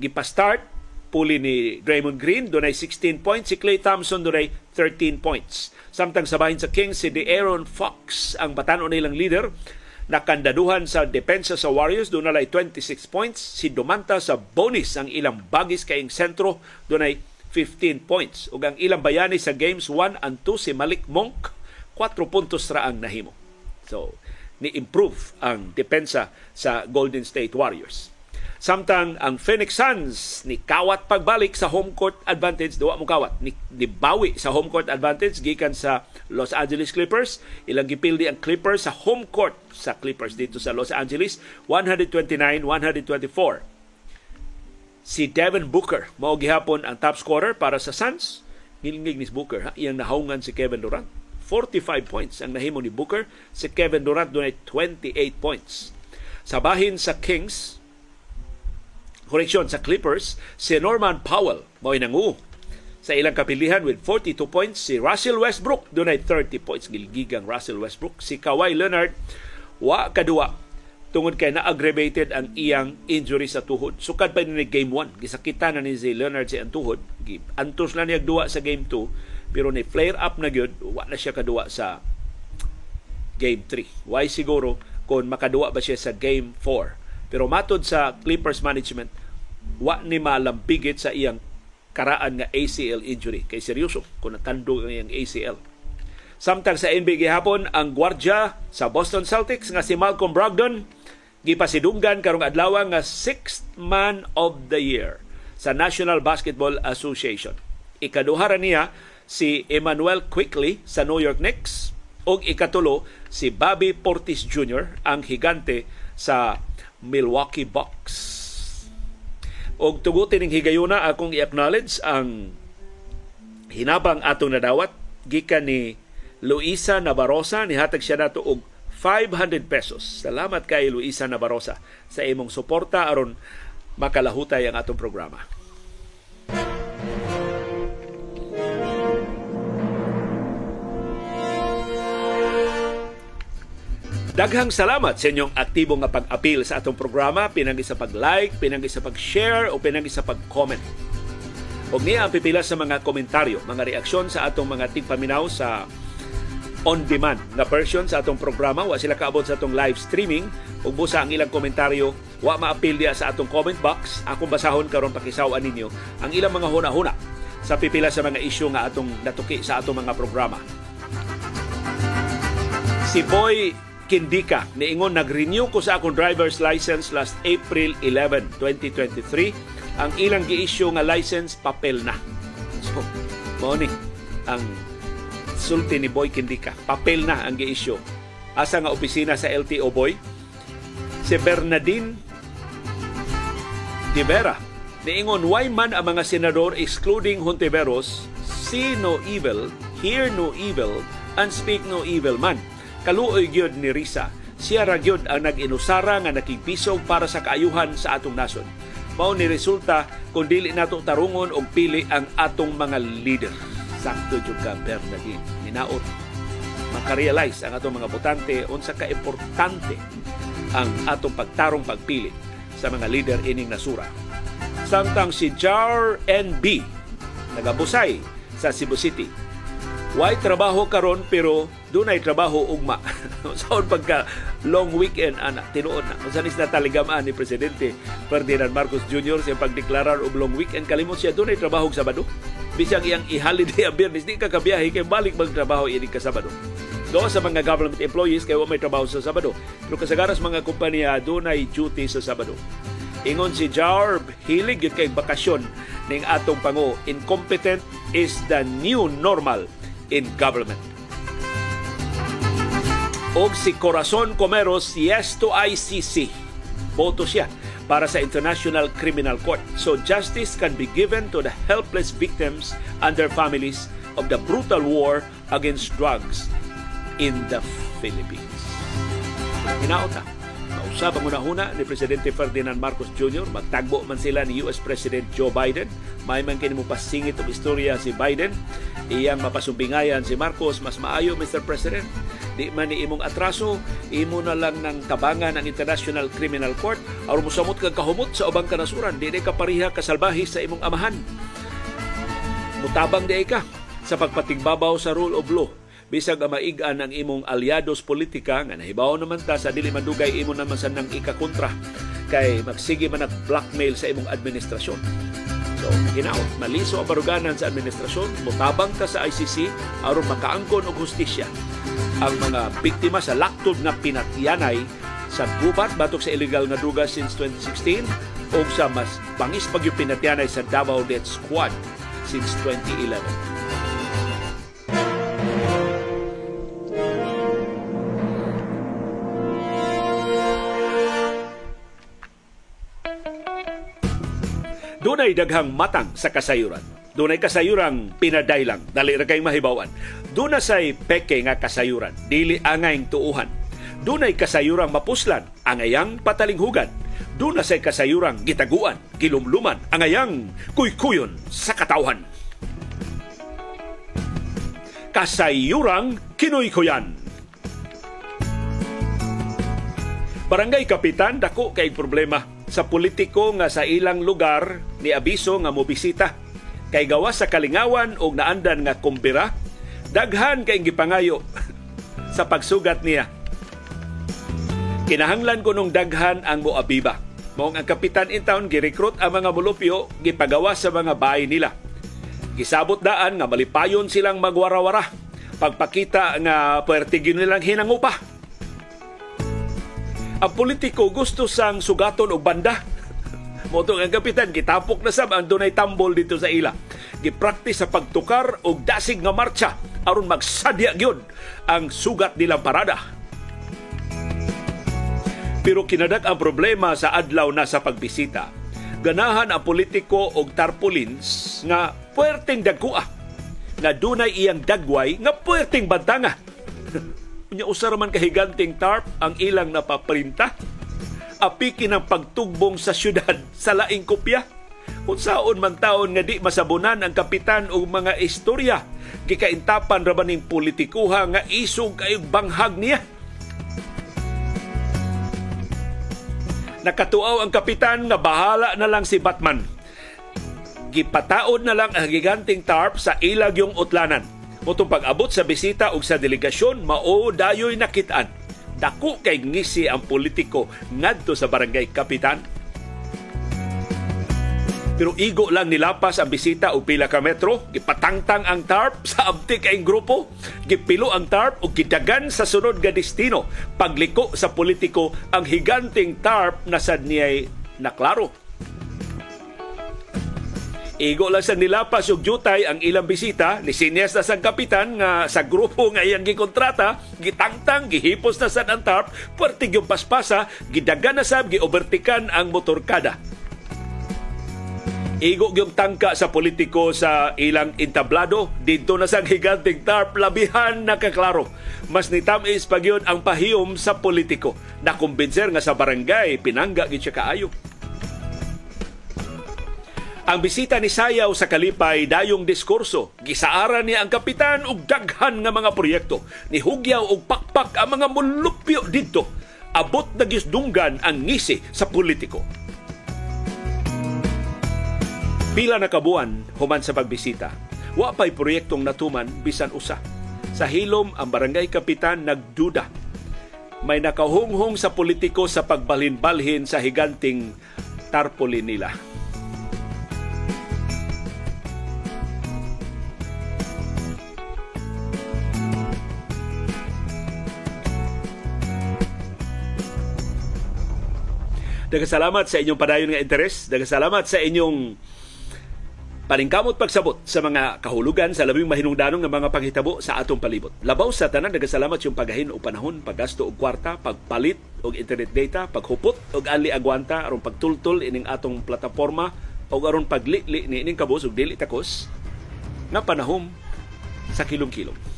gipastart. Puli ni Draymond Green dunay 16 points. Si Klay Thompson dunay 13 points. Samtang sabahin sa Kings si De'Aaron Fox ang batanon nilang leader. Nakandaduhan sa depensa sa Warriors dunay 26 points. Si Dumanta sa bonus ang ilang bagis kayong sentro dunay 15 points. Ug ang ilang bayani sa games 1 and 2 si Malik Monk 4 puntos ra ang nahimo So, ni-improve ang depensa sa Golden State Warriors. Samtang ang Phoenix Suns ni kawat pagbalik sa home court advantage, duwa mo kawat, ni, ni bawi sa home court advantage gikan sa Los Angeles Clippers. Ilang gipildi ang Clippers sa home court sa Clippers dito sa Los Angeles, 129-124. Si Devin Booker mao gihapon ang top scorer para sa Suns. Ngilingig ni Booker, ha? iyang nahaungan si Kevin Durant 45 points ang nahimo ni Booker. Si Kevin Durant dunay 28 points. Sa bahin sa Kings, koreksyon sa Clippers, si Norman Powell mao nangu sa ilang kapilihan with 42 points. Si Russell Westbrook dunay 30 points. Gilgigang Russell Westbrook. Si Kawhi Leonard wa kadua tungod kay na-aggravated ang iyang injury sa tuhod. Sukad pa ni game 1. Gisakitan na ni si Leonard si ang tuhod. Antos na niya duwa sa game 2 pero ni flare up na gyud wa na siya kaduwa sa game 3 why siguro kung makaduwa ba siya sa game 4 pero matod sa Clippers management wa ni malambigit sa iyang karaan nga ACL injury. Kay seryoso kung natando ang iyang ACL Samtang sa NBA gihapon ang gwardya sa Boston Celtics nga si Malcolm Brogdon gipasidunggan karong adlaw nga sixth man of the year sa National Basketball Association. Ikaduha niya si Emmanuel Quickly sa New York Knicks ug ikatulo si Bobby Portis Jr. ang higante sa Milwaukee Bucks. Og tugutin ning higayuna akong i-acknowledge ang hinabang atong nadawat gikan ni Luisa Nabarosa nihatag siya nato og 500 pesos. Salamat kay Luisa Nabarosa sa imong suporta aron makalahutay ang atong programa. Daghang salamat sa inyong aktibo nga pag-apil sa atong programa, pinagi sa pag-like, pinagi sa pag-share o pinagi sa pag-comment. Og niya ang pipila sa mga komentaryo, mga reaksyon sa atong mga tigpaminaw sa on-demand na version sa atong programa. Wa sila kaabot sa atong live streaming. Ug busa ang ilang komentaryo, wa ma-appeal diya sa atong comment box. Akong basahon karon pakisawan ninyo ang ilang mga huna-huna sa pipila sa mga isyu nga atong natuki sa atong mga programa. Si Boy Kindika. Niingon, nag-renew ko sa akong driver's license last April 11, 2023. Ang ilang gi-issue nga license, papel na. So, mo ni ang sulti ni Boy Kindika. Papel na ang gi-issue. Asa nga opisina sa LTO Boy? Si Bernadine de Vera. Niingon, why man ang mga senador excluding Hontiveros, see no evil, hear no evil, and speak no evil man kaluoy gyud ni Risa. Siya ra gyud ang nag-inusara nga nakigpisog para sa kaayuhan sa atong nasod. Mao ni resulta kung dili nato tarungon og pili ang atong mga leader. Sakto jud ka Bernadine. Hinaot makarealize ang atong mga botante unsa ka importante ang atong pagtarong pagpili sa mga leader ining nasura. Samtang si Jar NB nagabusay sa Cebu City Why trabaho karon pero dunay trabaho ugma. Saon pagka long weekend ana tinuod na. Unsa ni nataligamaan ni presidente Ferdinand Marcos Jr. sa pagdeklarar og long weekend kalimot siya dunay trabaho sa Sabado. Bisang iyang i-holiday ang Biyernes di ka kabiyahe kay balik magtrabaho ini ka Sabado. Do sa mga government employees kay wa may trabaho sa Sabado. Pero kasagaras mga kompanya dunay duty sa Sabado. Ingon si Jarb, hilig yun kay bakasyon ning atong pango. Incompetent is the new normal in government. Og si Corazon Comeros, yes to ICC. Boto siya para sa International Criminal Court. So justice can be given to the helpless victims and their families of the brutal war against drugs in the Philippines. Hinaot ha Kausap ang una ni Presidente Ferdinand Marcos Jr. Magtagbo man sila ni US President Joe Biden. May man kini mo pasingit og istorya si Biden. Iyang mapasumbingayan si Marcos. Mas maayo, Mr. President. Di man ni imong atraso, imo na lang ng tabangan ang International Criminal Court aron mosamot kag kahumot sa ubang kanasuran. Di ka pariha kasalbahi sa imong amahan. Mutabang di ka sa pagpatigbabaw sa rule of law bisag maigan ang imong aliados politika nga nahibaw naman ta sa dili madugay imo naman sa nang ikakontra kay magsige man blackmail sa imong administrasyon. So, hinaot, maliso ang baruganan sa administrasyon, mutabang ka sa ICC aron makaangkon og hustisya ang mga biktima sa laktod nga pinatyanay sa gubat batok sa illegal nga druga since 2016 o sa mas bangis pag yung pinatyanay sa Davao Death Squad since 2011. Dunay daghang matang sa kasayuran. Dunay kasayuran pinadaylang, dali ra kay mahibawan. Duna say peke nga kasayuran, dili angay tuuhan. Dunay kasayuran mapuslan, angayang patalinghugan. Duna say kasayuran gitaguan, kilumluman, angayang kuykuyon sa katawhan. Kasayurang kinuykuyan. Barangay Kapitan, dako kay problema sa politiko nga sa ilang lugar ni abiso nga mobisita. Kay gawa sa kalingawan og naandan nga kumbira daghan kay gipangayo sa pagsugat niya. Kinahanglan ko nung daghan ang moabiba. Mao ang kapitan in town girekrut ang mga mulupyo gipagawa sa mga bahay nila. Gisabot daan nga malipayon silang magwarawara. Pagpakita nga puwerte nilang hinangupa ang politiko gusto sang sugaton og banda. Moto ang kapitan, gitapok na sab ang dunay tambol dito sa ila. Gipractice sa pagtukar og dasig nga marcha aron magsadya gyud ang sugat nilang parada. Pero kinadak ang problema sa adlaw na sa pagbisita. Ganahan ang politiko og tarpaulins nga puwerteng dagkua nga dunay iyang dagway nga puwerteng bantanga. Unya usa man kahiganting tarp ang ilang napaprinta. Apiki ng pagtugbong sa syudad sa laing kopya. Kung saon man taon nga di masabunan ang kapitan o mga istorya, gikaintapan ra maning politikuha nga isog kay banghag niya. Nakatuaw ang kapitan nga bahala na lang si Batman. Gipataod na lang ang giganting tarp sa ilag yung utlanan. Mutong pag-abot sa bisita ug sa delegasyon, mao dayoy nakitaan. Dako kay ngisi ang politiko ngadto sa barangay kapitan pero igo lang nilapas ang bisita o pila ka metro, gipatangtang ang tarp sa abtik kay grupo, gipilo ang tarp o gidagan sa sunod nga destino. Pagliko sa politiko ang higanting tarp na sad niyay naklaro. Igo lang sa nilapas yung jutay ang ilang bisita, ni sinyas na sang kapitan nga sa grupo nga iyang gikontrata, gitangtang, gihipos na sad ang tarp, puwertig yung paspasa, gidagan na sab, giobertikan ang motorkada Igo yung tangka sa politiko sa ilang intablado dito na sa giganting tarp labihan nakaklaro. Mas nitamis pag yun ang pahiyom sa politiko. Nakumbinser nga sa barangay pinangga gid siya kaayo. Ang bisita ni Sayaw sa Kalipay dayong diskurso. Gisaaran niya ang kapitan og daghan nga mga proyekto. Ni Hugyaw og pakpak ang mga mulupyo dito. Abot na gisdunggan ang ngisi sa politiko Pila na kabuan human sa pagbisita. Wa pa'y proyektong natuman bisan usa. Sa hilom ang barangay kapitan nagduda. May nakahunghong sa politiko sa pagbalhin-balhin sa higanting tarpaulin nila. Dagasalamat sa inyong padayon nga interes. Dagasalamat sa inyong paningkamot pagsabot sa mga kahulugan sa labing mahinungdanong ng mga panghitabo sa atong palibot. Labaw sa tanan nagasalamat yung pagahin o panahon, paggasto og kwarta, pagpalit og internet data, paghupot og ali agwanta aron pagtultol ining atong plataporma o aron paglili ni ining kabos og dili takos nga panahon sa kilom-kilom.